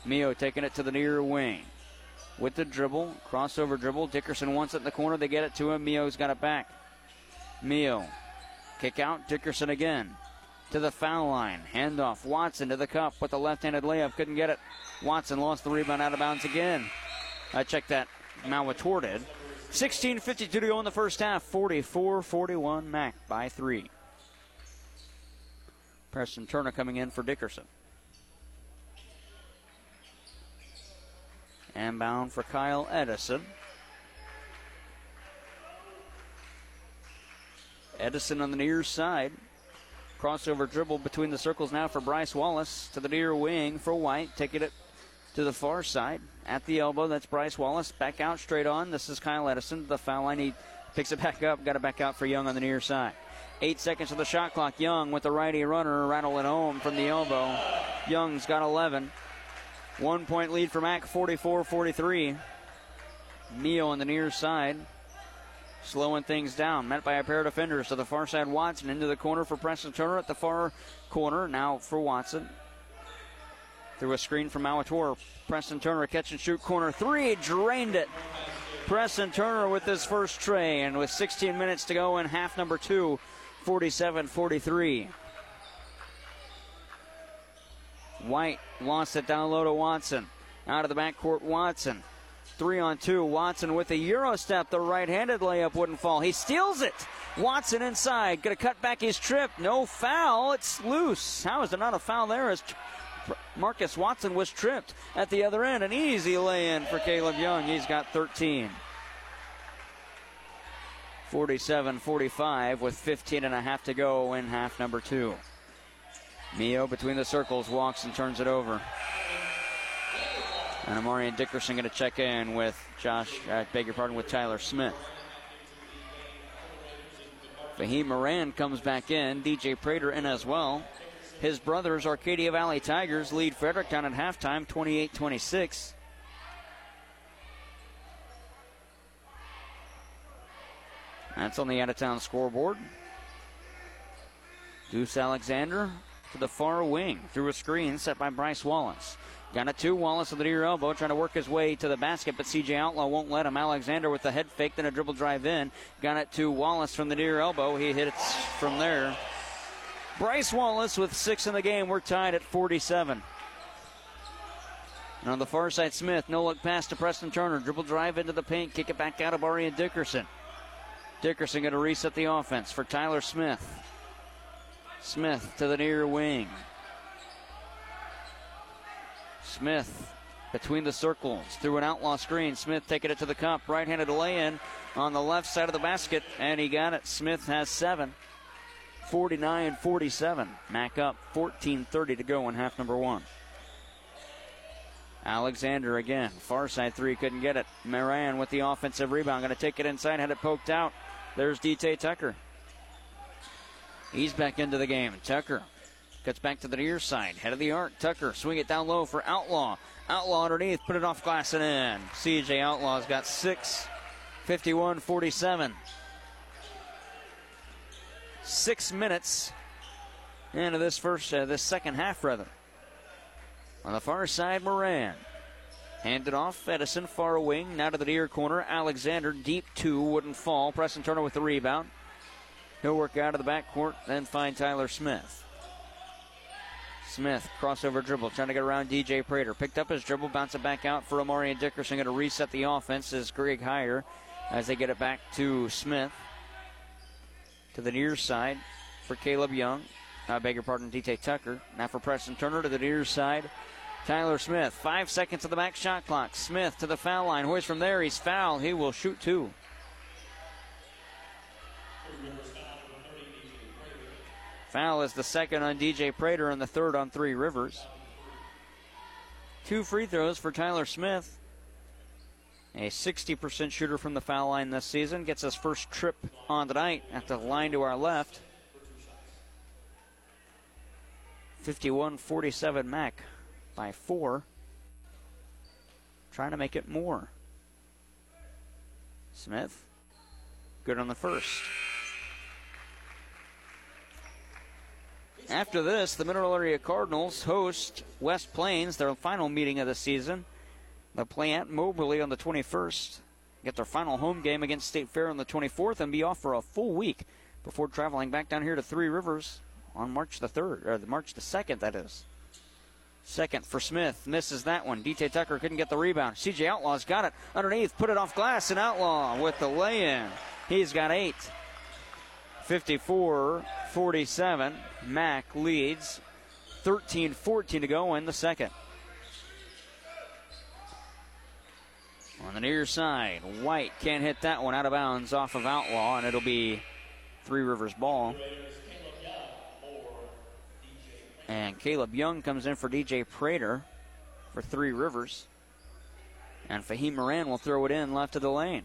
Mio taking it to the near wing. With the dribble. Crossover dribble. Dickerson wants it in the corner. They get it to him. Mio's got it back. Mio. Kick out. Dickerson again to the foul line. Handoff. Watson to the cup with the left handed layup. Couldn't get it. Watson lost the rebound out of bounds again. I checked that. Malator did. 16.52 to go in the first half. 44 41 Mack by three. Preston Turner coming in for Dickerson. And bound for Kyle Edison. Edison on the near side. Crossover dribble between the circles now for Bryce Wallace to the near wing for White. Taking it to the far side at the elbow. That's Bryce Wallace. Back out straight on. This is Kyle Edison. to The foul line. He picks it back up. Got it back out for Young on the near side. Eight seconds of the shot clock. Young with the righty runner. Rattle it home from the elbow. Young's got 11. One point lead for Mack, 44 43. Mio on the near side slowing things down. Met by a pair of defenders to the far side. Watson into the corner for Preston Turner at the far corner. Now for Watson. Through a screen from Malator. Preston Turner catch and shoot corner three. Drained it. Preston Turner with his first tray. And with 16 minutes to go in half number two, 47 43. White lost it down low to Watson. Out of the backcourt, Watson. Three on two. Watson with a Euro step. The right handed layup wouldn't fall. He steals it. Watson inside. Going to cut back his trip. No foul. It's loose. How is there not a foul there? As Marcus Watson was tripped at the other end. An easy lay in for Caleb Young. He's got 13. 47 45 with 15 and a half to go in half number two. Mio between the circles walks and turns it over. And Amarian Dickerson going to check in with Josh, I beg your pardon, with Tyler Smith. Fahim Moran comes back in. DJ Prater in as well. His brothers, Arcadia Valley Tigers, lead Fredericktown at halftime, 28 26. That's on the out of town scoreboard. Deuce Alexander to the far wing through a screen set by Bryce Wallace. Got it to Wallace with the near elbow, trying to work his way to the basket, but CJ Outlaw won't let him. Alexander with the head fake, then a dribble drive in. Got it to Wallace from the near elbow. He hits from there. Bryce Wallace with six in the game. We're tied at 47. And on the far side, Smith, no look pass to Preston Turner. Dribble drive into the paint, kick it back out of Arian Dickerson. Dickerson going to reset the offense for Tyler Smith. Smith to the near wing. Smith between the circles through an outlaw screen. Smith taking it to the cup. Right handed lay in on the left side of the basket, and he got it. Smith has seven. 49 47. Mac up 14 30 to go in half number one. Alexander again. Far side three couldn't get it. Moran with the offensive rebound. Going to take it inside. Had it poked out. There's DT Tucker. He's back into the game. Tucker Cuts back to the near side. Head of the arc. Tucker swing it down low for Outlaw. Outlaw underneath. Put it off glass and in. CJ Outlaw's got six. 51 47. Six minutes into this first, uh, this second half, rather. On the far side, Moran. Handed off, Edison, far wing, now to the near corner. Alexander, deep two, wouldn't fall. Preston Turner with the rebound. He'll work out of the backcourt, then find Tyler Smith. Smith, crossover dribble, trying to get around DJ Prater. Picked up his dribble, bounce it back out for Amari Dickerson. Going to reset the offense as Greg Heyer as they get it back to Smith. To the near side for Caleb Young. I beg your pardon, DJ Tucker. Now for Preston Turner to the near side. Tyler Smith, five seconds of the back shot clock. Smith to the foul line. Hoist from there. He's foul. He will shoot two. Foul is the second on DJ Prater and the third on Three Rivers. Two free throws for Tyler Smith. A 60% shooter from the foul line this season. Gets his first trip on tonight at the line to our left. 51 47 Mac by four. Trying to make it more. Smith. Good on the first. After this, the Mineral Area Cardinals host West Plains, their final meeting of the season. They'll play at Moberly on the 21st, get their final home game against State Fair on the 24th, and be off for a full week before traveling back down here to Three Rivers on March the 3rd, or March the 2nd, that is. Second for Smith. Misses that one. DJ Tucker couldn't get the rebound. CJ Outlaw's got it underneath. Put it off glass and Outlaw with the lay in. He's got eight. 54 47. Mac leads 13 14 to go in the second. On the near side, White can't hit that one out of bounds off of Outlaw, and it'll be Three Rivers ball. And Caleb Young comes in for DJ Prater for Three Rivers. And Fahim Moran will throw it in left of the lane.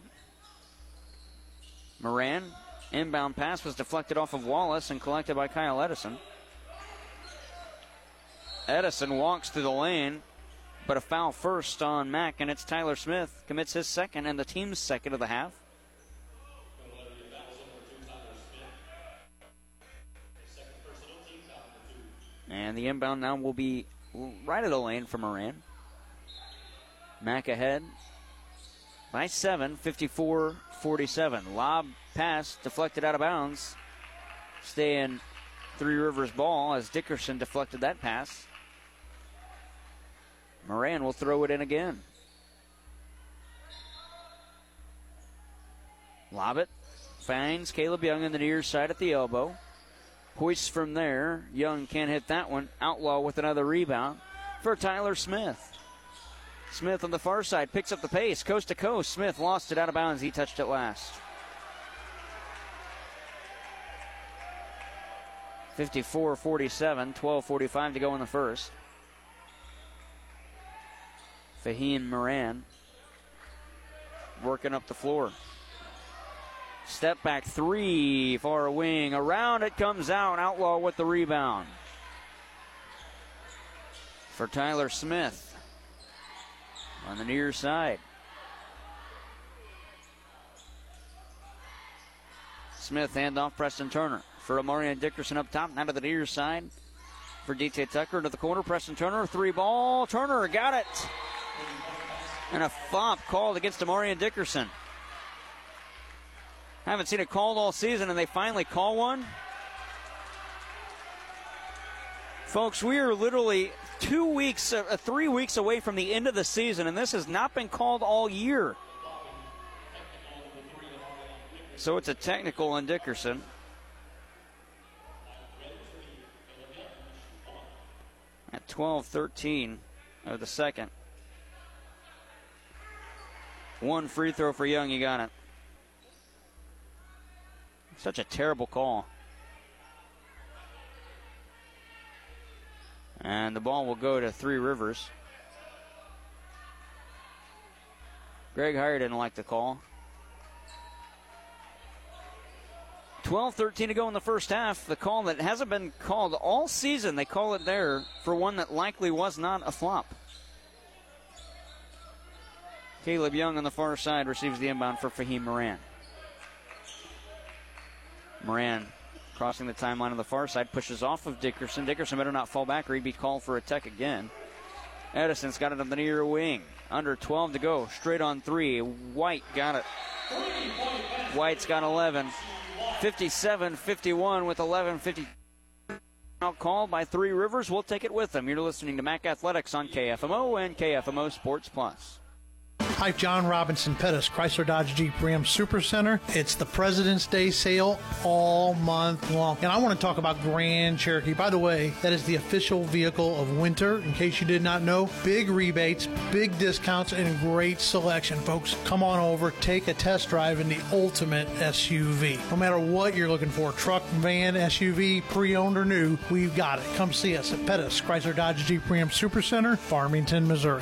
Moran Inbound pass was deflected off of Wallace and collected by Kyle Edison. Edison walks through the lane, but a foul first on Mack, and it's Tyler Smith commits his second and the team's second of the half. And the inbound now will be right of the lane for Moran. Mack ahead by seven, 54 47. Lob pass deflected out of bounds. Staying Three Rivers ball as Dickerson deflected that pass. Moran will throw it in again. Lob it. Finds Caleb Young in the near side at the elbow. Hoists from there. Young can't hit that one. Outlaw with another rebound for Tyler Smith. Smith on the far side picks up the pace, coast to coast. Smith lost it out of bounds. He touched it last. 54 47, 12 45 to go in the first. Fahim Moran working up the floor. Step back three, far wing. Around it comes out. Outlaw with the rebound. For Tyler Smith on the near side. Smith handoff Preston Turner for Amarian Dickerson up top, now to the near side for DT Tucker to the corner. Preston Turner, three ball. Turner got it. And a fop called against Amarian Dickerson. Haven't seen it called all season, and they finally call one. Folks, we are literally two weeks, uh, three weeks away from the end of the season, and this has not been called all year. So it's a technical on Dickerson. At 12 13 of the second. One free throw for Young, you got it. Such a terrible call. And the ball will go to Three Rivers. Greg Heyer didn't like the call. 12 13 to go in the first half. The call that hasn't been called all season, they call it there for one that likely was not a flop. Caleb Young on the far side receives the inbound for Fahim Moran. Moran crossing the timeline on the far side, pushes off of Dickerson. Dickerson better not fall back or he'd be called for a tech again. Edison's got it on the near wing. Under 12 to go. Straight on three. White got it. White's got 11. 57 51 with 11 50. Out called by Three Rivers. We'll take it with them. You're listening to MAC Athletics on KFMO and KFMO Sports Plus. Hi, John Robinson Pettis, Chrysler Dodge Jeep Ram Super Center. It's the President's Day sale all month long. And I want to talk about Grand Cherokee. By the way, that is the official vehicle of winter, in case you did not know. Big rebates, big discounts, and great selection, folks. Come on over, take a test drive in the ultimate SUV. No matter what you're looking for truck, van, SUV, pre owned or new we've got it. Come see us at Pettis, Chrysler Dodge Jeep Ram Super Center, Farmington, Missouri.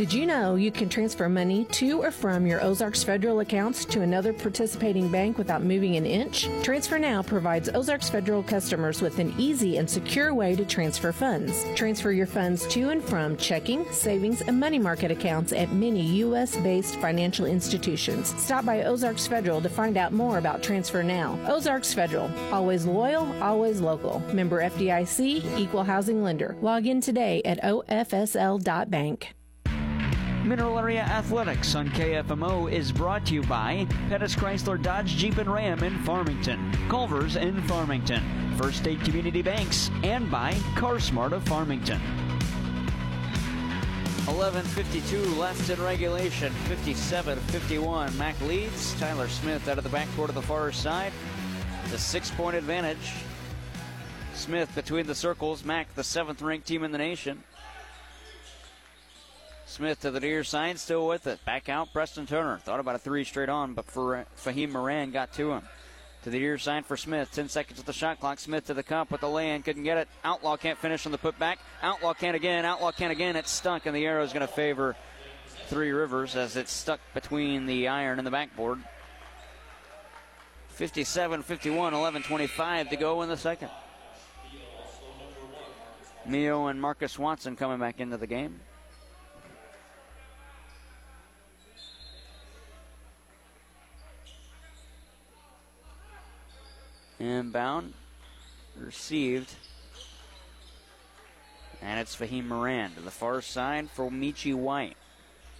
Did you know you can transfer money to or from your Ozarks Federal accounts to another participating bank without moving an inch? Transfer Now provides Ozarks Federal customers with an easy and secure way to transfer funds. Transfer your funds to and from checking, savings, and money market accounts at many U.S. based financial institutions. Stop by Ozarks Federal to find out more about Transfer Now. Ozarks Federal, always loyal, always local. Member FDIC, equal housing lender. Log in today at ofsl.bank. Mineral Area Athletics on KFMO is brought to you by Pettis Chrysler Dodge Jeep and Ram in Farmington, Culver's in Farmington, First State Community Banks, and by CarSmart of Farmington. 11.52 left in regulation, 57-51. Mac leads. Tyler Smith out of the backcourt of the far side. The six-point advantage. Smith between the circles. Mac, the seventh-ranked team in the nation. Smith to the near side, still with it. Back out, Preston Turner. Thought about a three straight on, but for Fahim Moran got to him. To the near side for Smith. 10 seconds at the shot clock. Smith to the cup with the lay-in. Couldn't get it. Outlaw can't finish on the putback. Outlaw can't again. Outlaw can't again. It's stuck, and the arrow is going to favor Three Rivers as it's stuck between the iron and the backboard. 57 51, 11 25 to go in the second. Mio and Marcus Watson coming back into the game. Inbound. Received. And it's Fahim Moran to the far side for Michi White.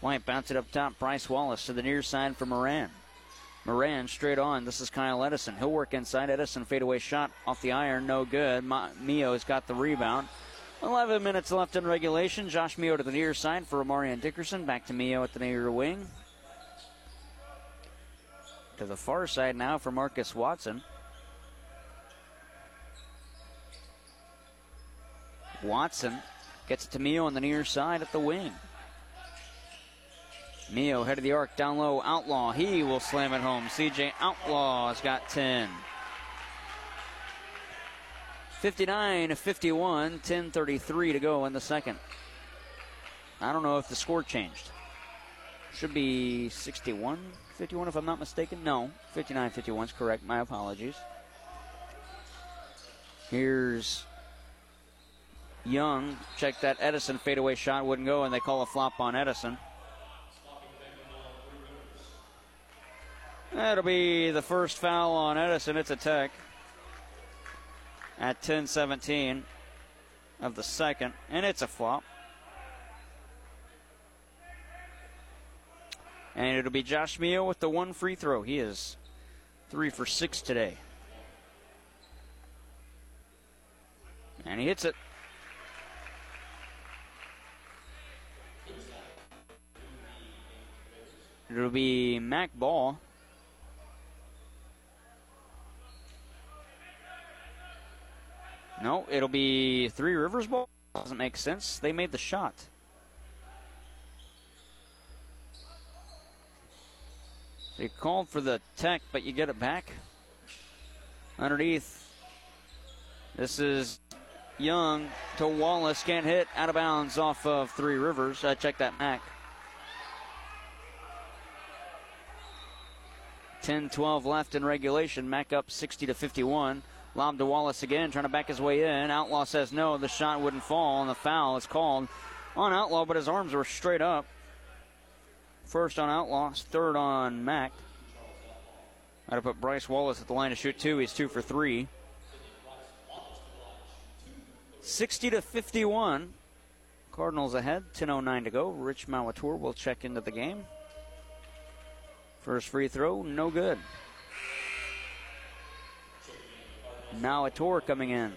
White bounce it up top. Bryce Wallace to the near side for Moran. Moran straight on. This is Kyle Edison. He'll work inside. Edison fadeaway shot off the iron, no good. Ma- Mio's got the rebound. 11 minutes left in regulation. Josh Mio to the near side for Amarian Dickerson. Back to Mio at the near wing. To the far side now for Marcus Watson. Watson gets it to Mio on the near side at the wing. Mio head of the arc down low. Outlaw. He will slam it home. CJ Outlaw has got 10. 59 51, 10:33 to go in the second. I don't know if the score changed. Should be 61 51 if I'm not mistaken. No, 59 51 is correct. My apologies. Here's Young. Check that Edison fadeaway shot wouldn't go, and they call a flop on Edison. That'll be the first foul on Edison. It's a tech at 10 17 of the second, and it's a flop. And it'll be Josh Mio with the one free throw. He is three for six today. And he hits it. It'll be Mac Ball. No, it'll be Three Rivers Ball. Doesn't make sense. They made the shot. They called for the tech, but you get it back. Underneath. This is Young to Wallace. Can't hit. Out of bounds off of Three Rivers. Uh, check that, Mac. 10 12 left in regulation. Mac up 60 to 51. Lob to Wallace again, trying to back his way in. Outlaw says no, the shot wouldn't fall, and the foul is called on Outlaw, but his arms were straight up. First on Outlaw, third on Mac. Got to put Bryce Wallace at the line to shoot two. He's two for three. 60 to 51. Cardinals ahead, 10.09 to go. Rich Mauator will check into the game. First free throw, no good. Now a tour coming in.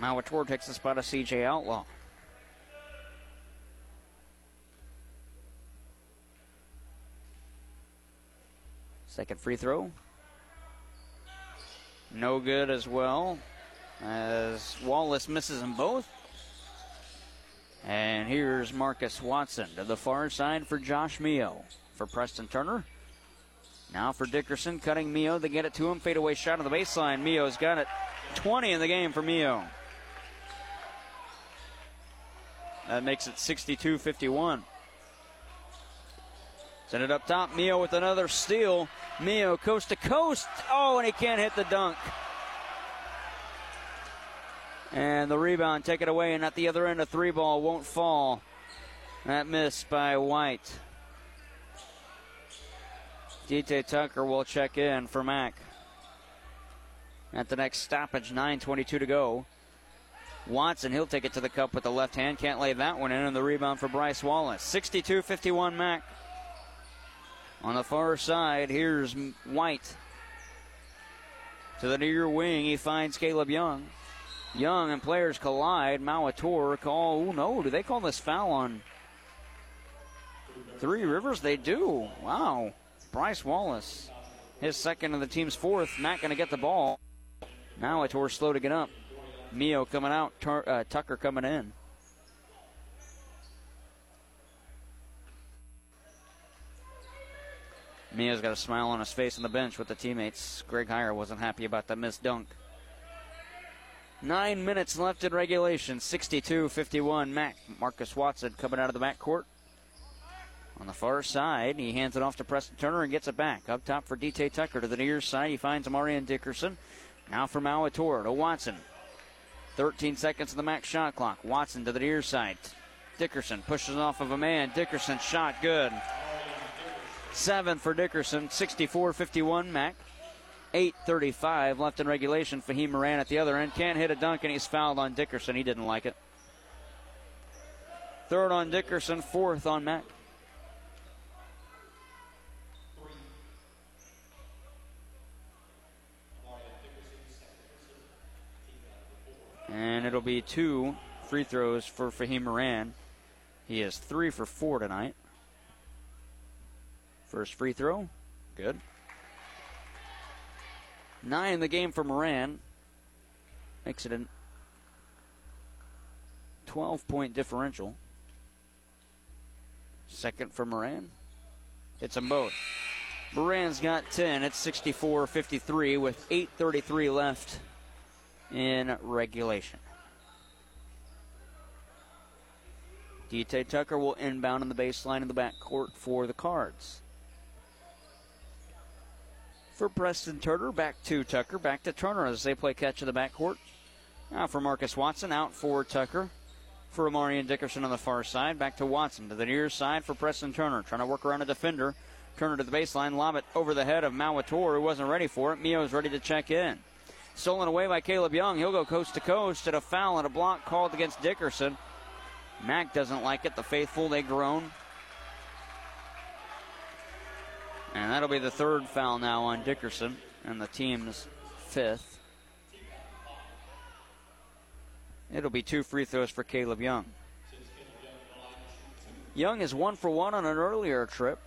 Mauator takes the spot of CJ Outlaw. Second free throw. No good as well. As Wallace misses them both. And here's Marcus Watson to the far side for Josh Mio. For Preston Turner. Now for Dickerson, cutting Mio. They get it to him. Fadeaway shot on the baseline. Mio's got it. 20 in the game for Mio. That makes it 62 51. Send it up top. Mio with another steal. Mio coast to coast. Oh, and he can't hit the dunk. And the rebound, take it away, and at the other end, a three ball won't fall. That miss by White. DJ Tucker will check in for Mac. At the next stoppage, 9.22 to go. Watson, he'll take it to the cup with the left hand. Can't lay that one in. And the rebound for Bryce Wallace. 62 51 Mac. On the far side, here's White. To the near wing, he finds Caleb Young. Young and players collide. Mauator call. Oh, no. Do they call this foul on Three Rivers? They do. Wow. Bryce Wallace, his second of the team's fourth. not going to get the ball. Mauator slow to get up. Mio coming out. uh, Tucker coming in. Mio's got a smile on his face on the bench with the teammates. Greg Heyer wasn't happy about the missed dunk. Nine minutes left in regulation. 62 51. Mac. Marcus Watson coming out of the backcourt. On the far side, he hands it off to Preston Turner and gets it back. Up top for DT Tucker to the near side. He finds Marian Dickerson. Now for Mauator to Watson. 13 seconds of the max shot clock. Watson to the near side. Dickerson pushes off of a man. Dickerson shot good. Seven for Dickerson. 64 51 Mac. 8.35 left in regulation. Fahim Moran at the other end. Can't hit a dunk, and he's fouled on Dickerson. He didn't like it. Third on Dickerson, fourth on Mack. And it'll be two free throws for Fahim Moran. He is three for four tonight. First free throw, good. Nine in the game for Moran. Makes it a 12 point differential. Second for Moran. It's them both. Moran's got 10. It's 64 53 with 8.33 left in regulation. DT Tucker will inbound on the baseline in the backcourt for the Cards. For Preston Turner, back to Tucker, back to Turner as they play catch in the backcourt. Now for Marcus Watson, out for Tucker. For Amarian Dickerson on the far side, back to Watson to the near side for Preston Turner, trying to work around a defender. Turner to the baseline, lob it over the head of Mauator, who wasn't ready for it. Mio's ready to check in. Stolen away by Caleb Young. He'll go coast to coast at a foul and a block called against Dickerson. Mack doesn't like it. The faithful, they groan. And that'll be the third foul now on Dickerson and the team's fifth. It'll be two free throws for Caleb Young. Young is one for one on an earlier trip.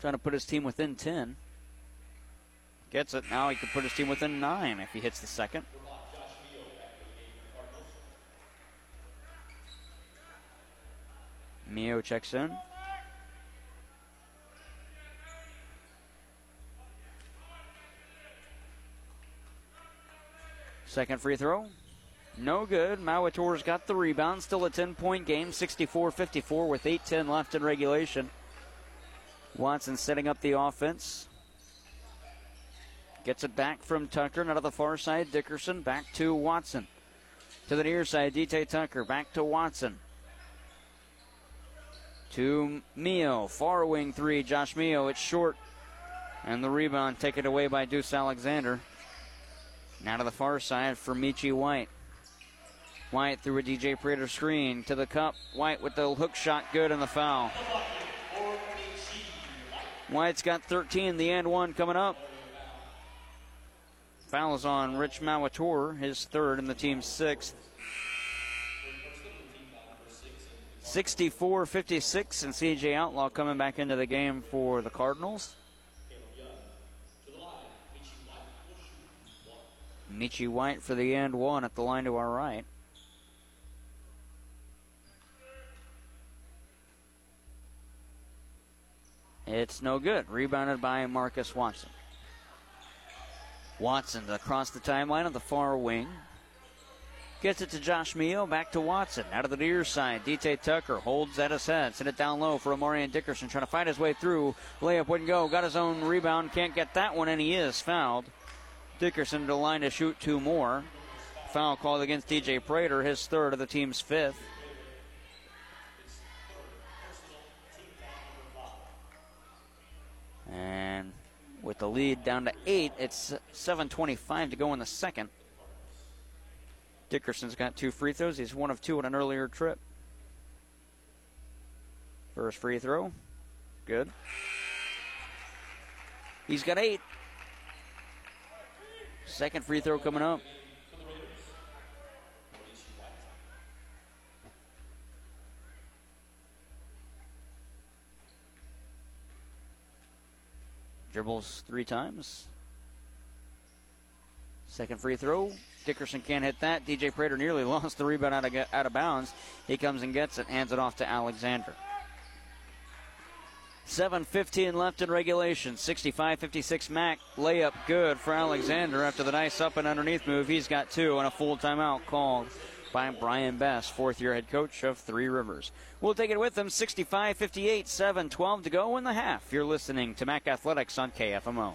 Trying to put his team within 10. Gets it. Now he can put his team within nine if he hits the second. Mio checks in. Second free throw. No good. Mauator's got the rebound. Still a 10 point game, 64 54 with 8 10 left in regulation. Watson setting up the offense. Gets it back from Tucker. Now to the far side. Dickerson back to Watson. To the near side. DT Tucker back to Watson. To Mio. Far wing three. Josh Mio. It's short. And the rebound taken away by Deuce Alexander. Now to the far side for Michi White. White through a DJ Prater screen to the cup. White with the hook shot good and the foul. White's got 13, the end one coming up. Foul is on Rich Mauator, his third and the team's sixth. 64 56, and CJ Outlaw coming back into the game for the Cardinals. Michi White for the end one at the line to our right. It's no good. Rebounded by Marcus Watson. Watson across the timeline on the far wing. Gets it to Josh Mio, back to Watson. Out of the near side, DT Tucker holds at his head. Send it down low for Amarian Dickerson, trying to fight his way through. Layup wouldn't go. Got his own rebound. Can't get that one, and he is fouled. Dickerson to line to shoot two more. Foul called against DJ Prater, his third of the team's fifth. And with the lead down to eight, it's 7.25 to go in the second. Dickerson's got two free throws. He's one of two on an earlier trip. First free throw. Good. He's got eight. Second free throw coming up. Dribbles three times. Second free throw. Dickerson can't hit that. DJ Prater nearly lost the rebound out of, out of bounds. He comes and gets it, hands it off to Alexander. 7.15 left in regulation. 65 56 Mack. Layup good for Alexander after the nice up and underneath move. He's got two and a full timeout called by Brian Best, fourth year head coach of Three Rivers. We'll take it with them 65 58, 7 12 to go in the half. You're listening to Mac Athletics on KFMO.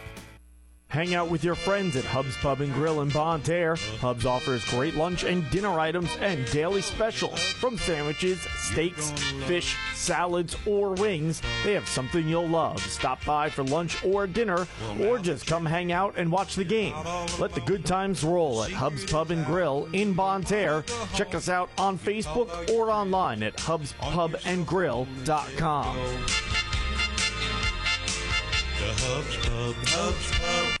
Hang out with your friends at Hub's Pub and Grill in Bonne Terre. Hub's offers great lunch and dinner items and daily specials. From sandwiches, steaks, fish, salads, or wings, they have something you'll love. Stop by for lunch or dinner, or just come hang out and watch the game. Let the good times roll at Hub's Pub and Grill in Bonne Terre. Check us out on Facebook or online at hubspubandgrill.com. The Hubs Pub, Hubs Pub.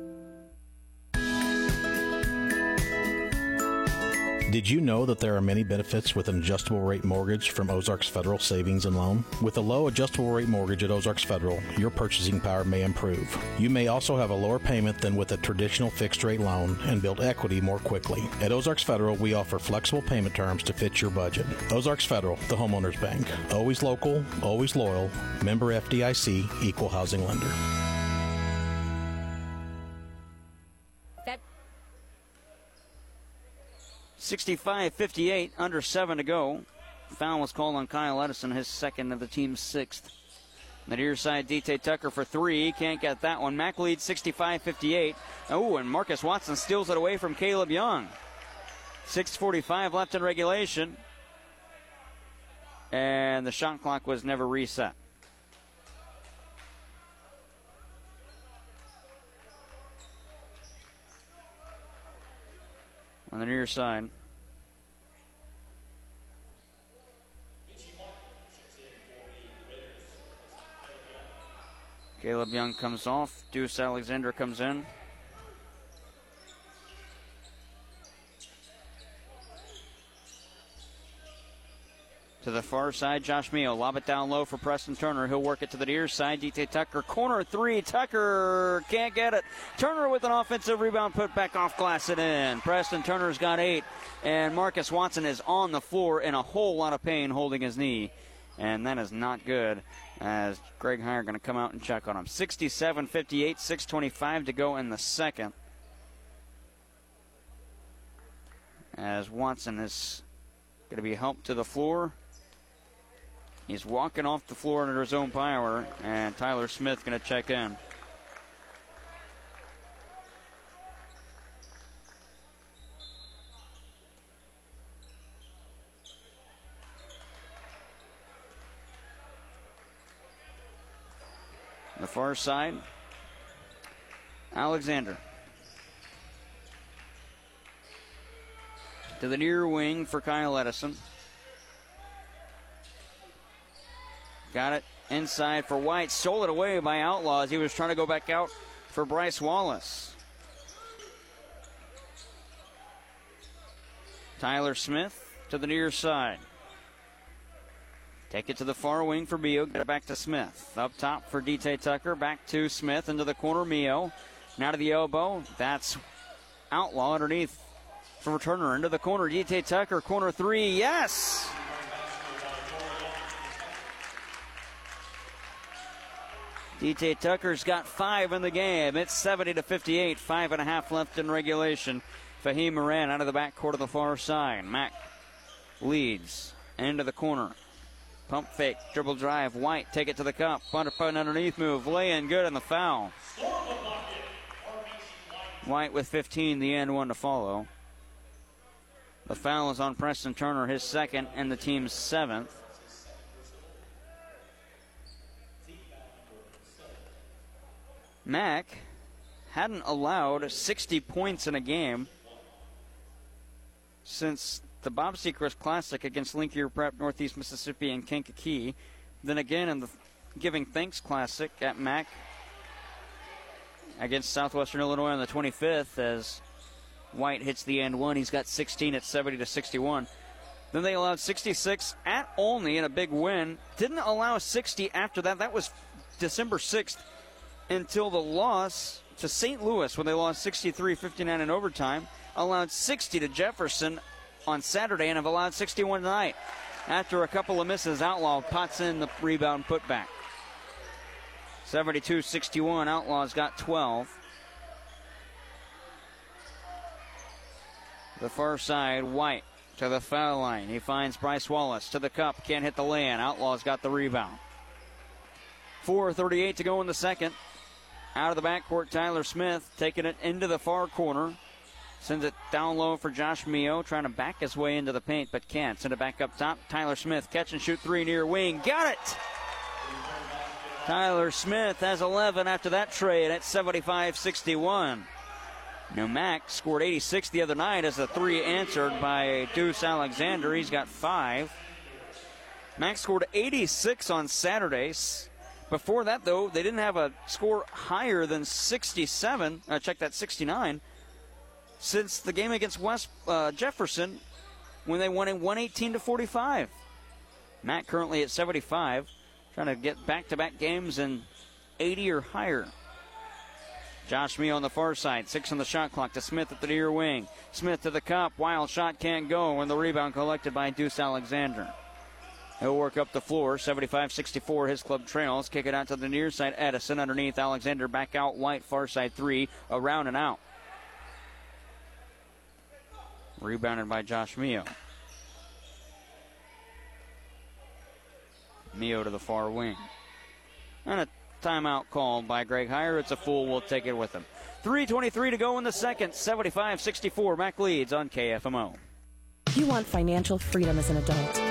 Did you know that there are many benefits with an adjustable rate mortgage from Ozarks Federal Savings and Loan? With a low adjustable rate mortgage at Ozarks Federal, your purchasing power may improve. You may also have a lower payment than with a traditional fixed rate loan and build equity more quickly. At Ozarks Federal, we offer flexible payment terms to fit your budget. Ozarks Federal, the homeowners bank. Always local, always loyal. Member FDIC, equal housing lender. 65-58, under seven to go. Foul was called on Kyle Edison, his second of the team's sixth. The near side, DT Tucker for three. Can't get that one. Mac leads 65-58. Oh, and Marcus Watson steals it away from Caleb Young. 6.45 left in regulation. And the shot clock was never reset. On the near side. Caleb Young comes off. Deuce Alexander comes in. To the far side, Josh Mio. Lob it down low for Preston Turner. He'll work it to the near side. DT Tucker. Corner three. Tucker can't get it. Turner with an offensive rebound put back off glass and in. Preston Turner's got eight. And Marcus Watson is on the floor in a whole lot of pain holding his knee. And that is not good as Greg Heyer going to come out and check on him. 67 58, 6.25 to go in the second. As Watson is going to be helped to the floor. He's walking off the floor under his own power, and Tyler Smith going to check in. The far side, Alexander. To the near wing for Kyle Edison. Got it inside for White. Stole it away by Outlaws. He was trying to go back out for Bryce Wallace. Tyler Smith to the near side. Take it to the far wing for Mio. Get it back to Smith. Up top for DT Tucker. Back to Smith into the corner. Mio. Now to the elbow. That's Outlaw underneath for Turner into the corner. DT Tucker, corner three. Yes! DT Tucker's got five in the game. It's 70 to 58. Five and a half left in regulation. Fahim Moran out of the back court of the far side. Mack leads into the corner. Pump fake, dribble drive. White take it to the cup. Butter pun underneath move. Lay in good on the foul. White with 15, the end one to follow. The foul is on Preston Turner, his second, and the team's seventh. Mack hadn't allowed 60 points in a game since the Bob Sechrist Classic against Linkier Prep, Northeast Mississippi, and Kankakee. Then again in the Giving Thanks Classic at Mack against Southwestern Illinois on the 25th as White hits the end one. He's got 16 at 70 to 61. Then they allowed 66 at Olney in a big win. Didn't allow 60 after that. That was December 6th until the loss to St. Louis when they lost 63 59 in overtime, allowed 60 to Jefferson on Saturday, and have allowed 61 tonight. After a couple of misses, Outlaw pots in the rebound putback. 72 61, Outlaws got 12. The far side, White to the foul line. He finds Bryce Wallace to the cup. Can't hit the in. Outlaws got the rebound. 4.38 to go in the second. Out of the backcourt, Tyler Smith taking it into the far corner. Sends it down low for Josh Mio, trying to back his way into the paint, but can't. Send it back up top. Tyler Smith, catch and shoot three near wing. Got it! Tyler Smith has 11 after that trade at 75 61. Now, Mac scored 86 the other night as a three answered by Deuce Alexander. He's got five. Max scored 86 on Saturdays. Before that, though, they didn't have a score higher than 67. Uh, check that 69 since the game against West uh, Jefferson when they won in 118 to 45. Matt currently at 75, trying to get back-to-back games in 80 or higher. Josh Mee on the far side, six on the shot clock to Smith at the near wing. Smith to the cup, wild shot can't go, and the rebound collected by Deuce Alexander. He'll work up the floor, 75-64. His club trails. Kick it out to the near side. Edison underneath. Alexander back out. White far side three. Around and out. Rebounded by Josh Mio. Mio to the far wing. And a timeout called by Greg Heyer. It's a fool. We'll take it with him. 3.23 to go in the second. 75 64. Mac leads on KFMO. You want financial freedom as an adult.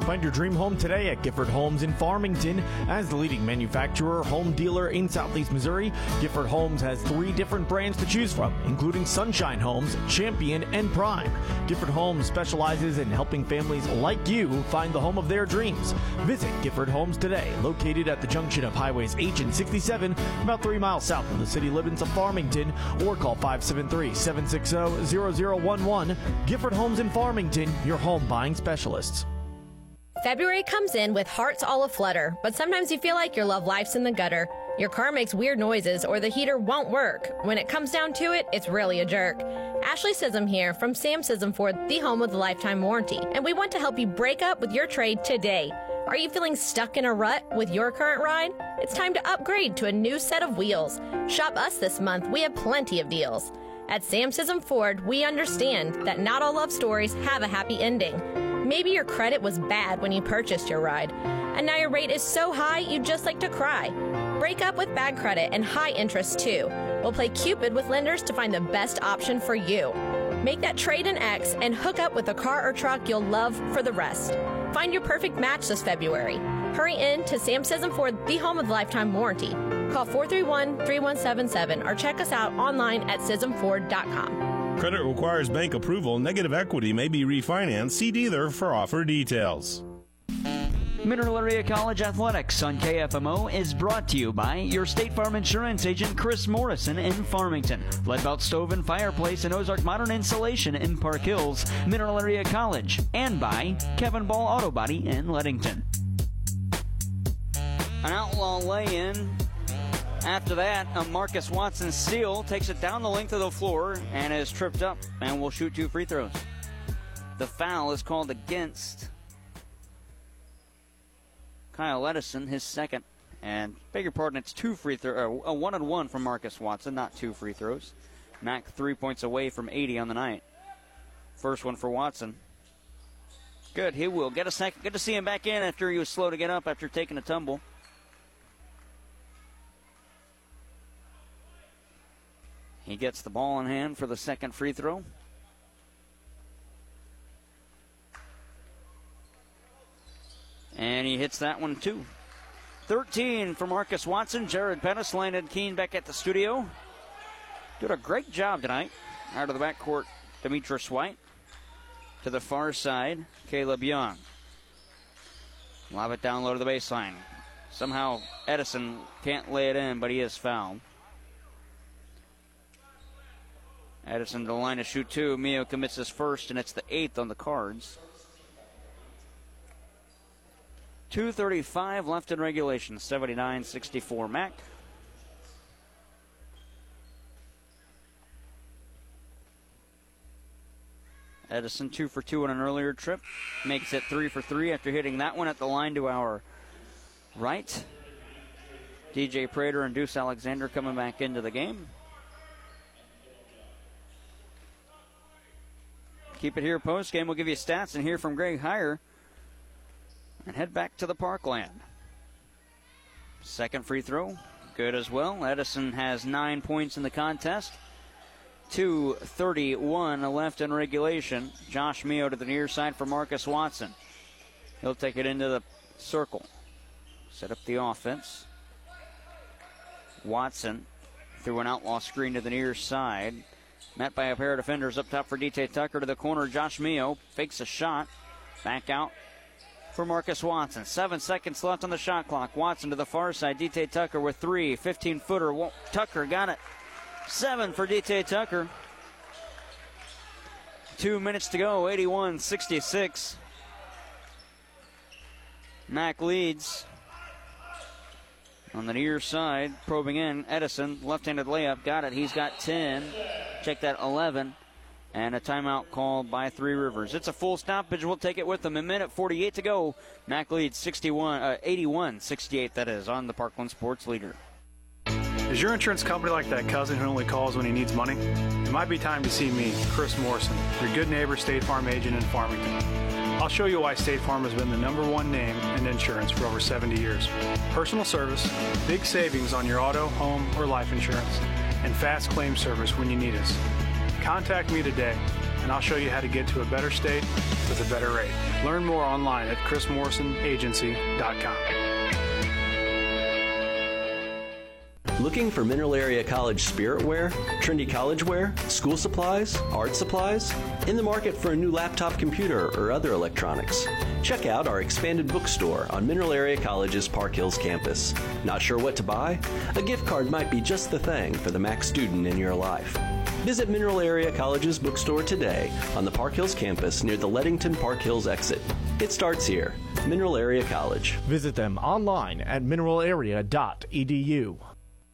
Find your dream home today at Gifford Homes in Farmington. As the leading manufacturer, home dealer in Southeast Missouri, Gifford Homes has three different brands to choose from, including Sunshine Homes, Champion, and Prime. Gifford Homes specializes in helping families like you find the home of their dreams. Visit Gifford Homes today, located at the junction of Highways H and 67, about three miles south of the city limits of Farmington, or call 573 760 0011. Gifford Homes in Farmington, your home buying specialists. February comes in with hearts all aflutter, but sometimes you feel like your love life's in the gutter. Your car makes weird noises or the heater won't work. When it comes down to it, it's really a jerk. Ashley Scism here from Sam Scism Ford, the home of the lifetime warranty, and we want to help you break up with your trade today. Are you feeling stuck in a rut with your current ride? It's time to upgrade to a new set of wheels. Shop us this month. We have plenty of deals. At Sam Scism Ford, we understand that not all love stories have a happy ending. Maybe your credit was bad when you purchased your ride, and now your rate is so high you'd just like to cry. Break up with bad credit and high interest too. We'll play Cupid with lenders to find the best option for you. Make that trade in X and hook up with a car or truck you'll love for the rest. Find your perfect match this February. Hurry in to Sam Scism Ford, the home of lifetime warranty. Call 431 3177 or check us out online at ScismFord.com. Credit requires bank approval. Negative equity may be refinanced. See dealer for offer details. Mineral Area College Athletics on KFMO is brought to you by your State Farm Insurance agent Chris Morrison in Farmington, Leadbelt Stove and Fireplace and Ozark Modern Insulation in Park Hills, Mineral Area College, and by Kevin Ball Auto Body in Leadington. An outlaw lay-in after that, a Marcus Watson steal takes it down the length of the floor and is tripped up and will shoot two free throws. The foul is called against Kyle Edison, his second. And beg your pardon, it's two free throws, uh, a one and one from Marcus Watson, not two free throws. Mac three points away from 80 on the night. First one for Watson. Good, he will get a second. Good to see him back in after he was slow to get up after taking a tumble. He gets the ball in hand for the second free throw. And he hits that one too. 13 for Marcus Watson. Jared Pettis landed Keen back at the studio. Did a great job tonight. Out of the backcourt, Demetrius White. To the far side, Caleb Young. Lob it down low to the baseline. Somehow Edison can't lay it in, but he is fouled. Edison to the line to shoot two. Mio commits his first, and it's the eighth on the cards. 2.35 left in regulation. 79 64 Mac. Edison two for two on an earlier trip. Makes it three for three after hitting that one at the line to our right. DJ Prater and Deuce Alexander coming back into the game. Keep it here post game. We'll give you stats and hear from Greg Heyer. And head back to the parkland. Second free throw, good as well. Edison has nine points in the contest. 2.31 left in regulation. Josh Mio to the near side for Marcus Watson. He'll take it into the circle. Set up the offense. Watson through an Outlaw screen to the near side. Met by a pair of defenders up top for DT Tucker to the corner. Josh Mio fakes a shot. Back out for Marcus Watson. Seven seconds left on the shot clock. Watson to the far side. DT Tucker with three. 15 footer. Tucker got it. Seven for DT Tucker. Two minutes to go. 81 66. Mac leads. On the near side, probing in. Edison, left handed layup. Got it. He's got 10. Check that 11. And a timeout called by Three Rivers. It's a full stoppage. We'll take it with them. A minute 48 to go. Mac leads 61, uh, 81 68, that is, on the Parkland Sports Leader. Is your insurance company like that cousin who only calls when he needs money? It might be time to see me, Chris Morrison, your good neighbor State Farm agent in Farmington. I'll show you why State Farm has been the number one name in insurance for over 70 years. Personal service, big savings on your auto, home, or life insurance, and fast claim service when you need us. Contact me today, and I'll show you how to get to a better state with a better rate. Learn more online at chrismorrisonagency.com. Looking for Mineral Area College spirit wear, trendy college wear, school supplies, art supplies? In the market for a new laptop computer or other electronics? Check out our expanded bookstore on Mineral Area College's Park Hills campus. Not sure what to buy? A gift card might be just the thing for the Mac student in your life. Visit Mineral Area College's bookstore today on the Park Hills campus near the Leadington Park Hills exit. It starts here. Mineral Area College. Visit them online at mineralarea.edu.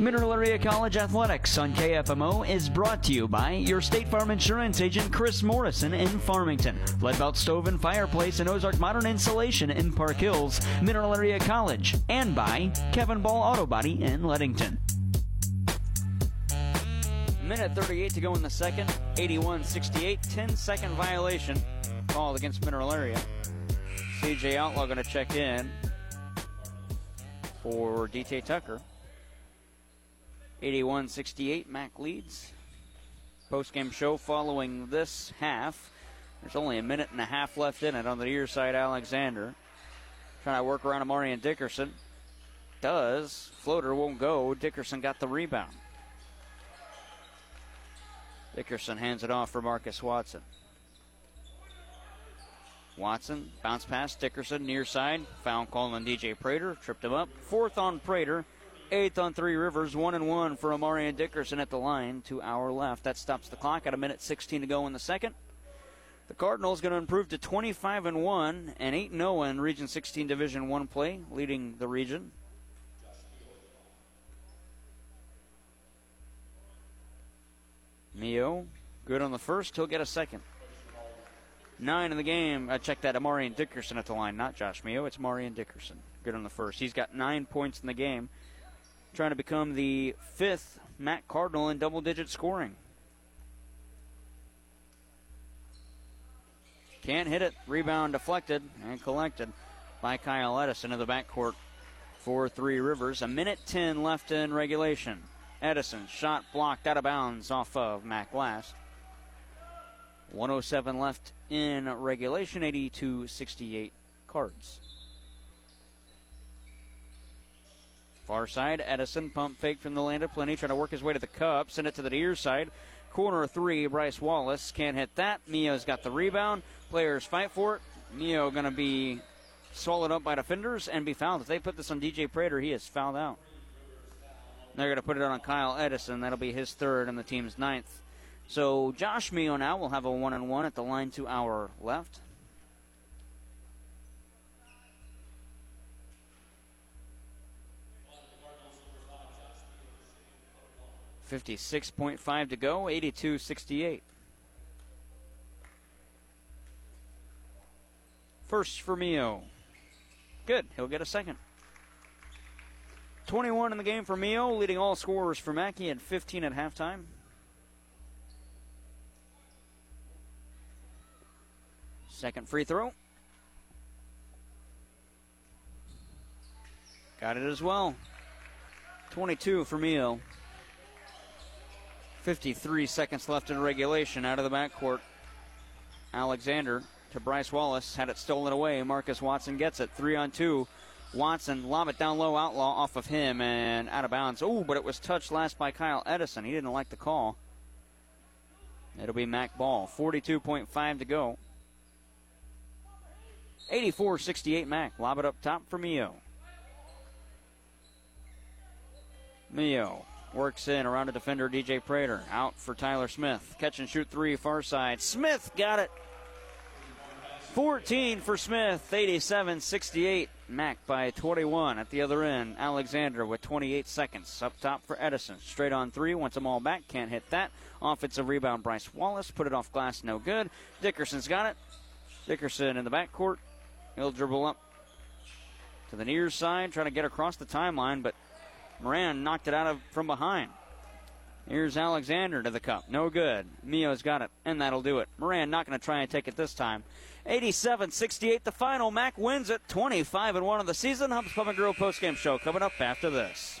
Mineral Area College Athletics on KFMO is brought to you by your State Farm Insurance agent Chris Morrison in Farmington, Leadbelt Stove and Fireplace and Ozark Modern Insulation in Park Hills, Mineral Area College, and by Kevin Ball Auto Body in Leadington. Minute 38 to go in the second, 81 68, 10 second violation called against Mineral Area. CJ Outlaw going to check in for DT Tucker. 81 68, Mac leads. Post game show following this half. There's only a minute and a half left in it on the near side. Alexander trying to work around Amarian Dickerson. Does. Floater won't go. Dickerson got the rebound. Dickerson hands it off for Marcus Watson. Watson bounce pass Dickerson near side. Foul call on DJ Prater. Tripped him up. Fourth on Prater. Eighth on Three Rivers. One and one for Amarian Dickerson at the line. To our left. That stops the clock at a minute 16 to go in the second. The Cardinals going to improve to 25 and 1 and 8 0 in Region 16 Division 1 play, leading the region. Mio, good on the first. He'll get a second. Nine in the game. Uh, I checked that. Amarian Dickerson at the line, not Josh Mio. It's Marian Dickerson. Good on the first. He's got nine points in the game. Trying to become the fifth Mac Cardinal in double digit scoring. Can't hit it. Rebound deflected and collected by Kyle Edison in the backcourt for Three Rivers. A minute 10 left in regulation. Edison shot blocked out of bounds off of Mac Glass. 107 left in regulation, 82 68 cards. Far side, Edison pump fake from the land of plenty, trying to work his way to the cup, send it to the near side. Corner three, Bryce Wallace can't hit that. Mio's got the rebound. Players fight for it. Mio going to be swallowed up by defenders and be fouled. If they put this on DJ Prater, he is fouled out. They're going to put it on Kyle Edison. That'll be his third and the team's ninth. So Josh Mio now will have a one and one at the line to our left. Fifty-six point five to go. Eighty-two sixty-eight. First for Mio. Good. He'll get a second. 21 in the game for Mio, leading all scorers for Mackey at 15 at halftime. Second free throw. Got it as well. 22 for Mio. 53 seconds left in regulation out of the backcourt. Alexander to Bryce Wallace. Had it stolen away. Marcus Watson gets it. Three on two. Watson lob it down low, Outlaw off of him and out of bounds. Oh, but it was touched last by Kyle Edison. He didn't like the call. It'll be Mac Ball. 42.5 to go. 84 68 Mac. Lob it up top for Mio. Mio works in around a defender, DJ Prater. Out for Tyler Smith. Catch and shoot three, far side. Smith got it. 14 for Smith, 87 68. Mac by 21 at the other end. Alexander with 28 seconds. Up top for Edison. Straight on three. Wants them all back. Can't hit that. Offensive rebound, Bryce Wallace. Put it off glass. No good. Dickerson's got it. Dickerson in the backcourt. He'll dribble up to the near side, trying to get across the timeline, but Moran knocked it out of from behind. Here's Alexander to the cup. No good. Mio's got it, and that'll do it. Moran not going to try and take it this time. 87 68 the final. Mac wins it 25 and 1 of the season. Hubs Pub and Grill postgame show coming up after this.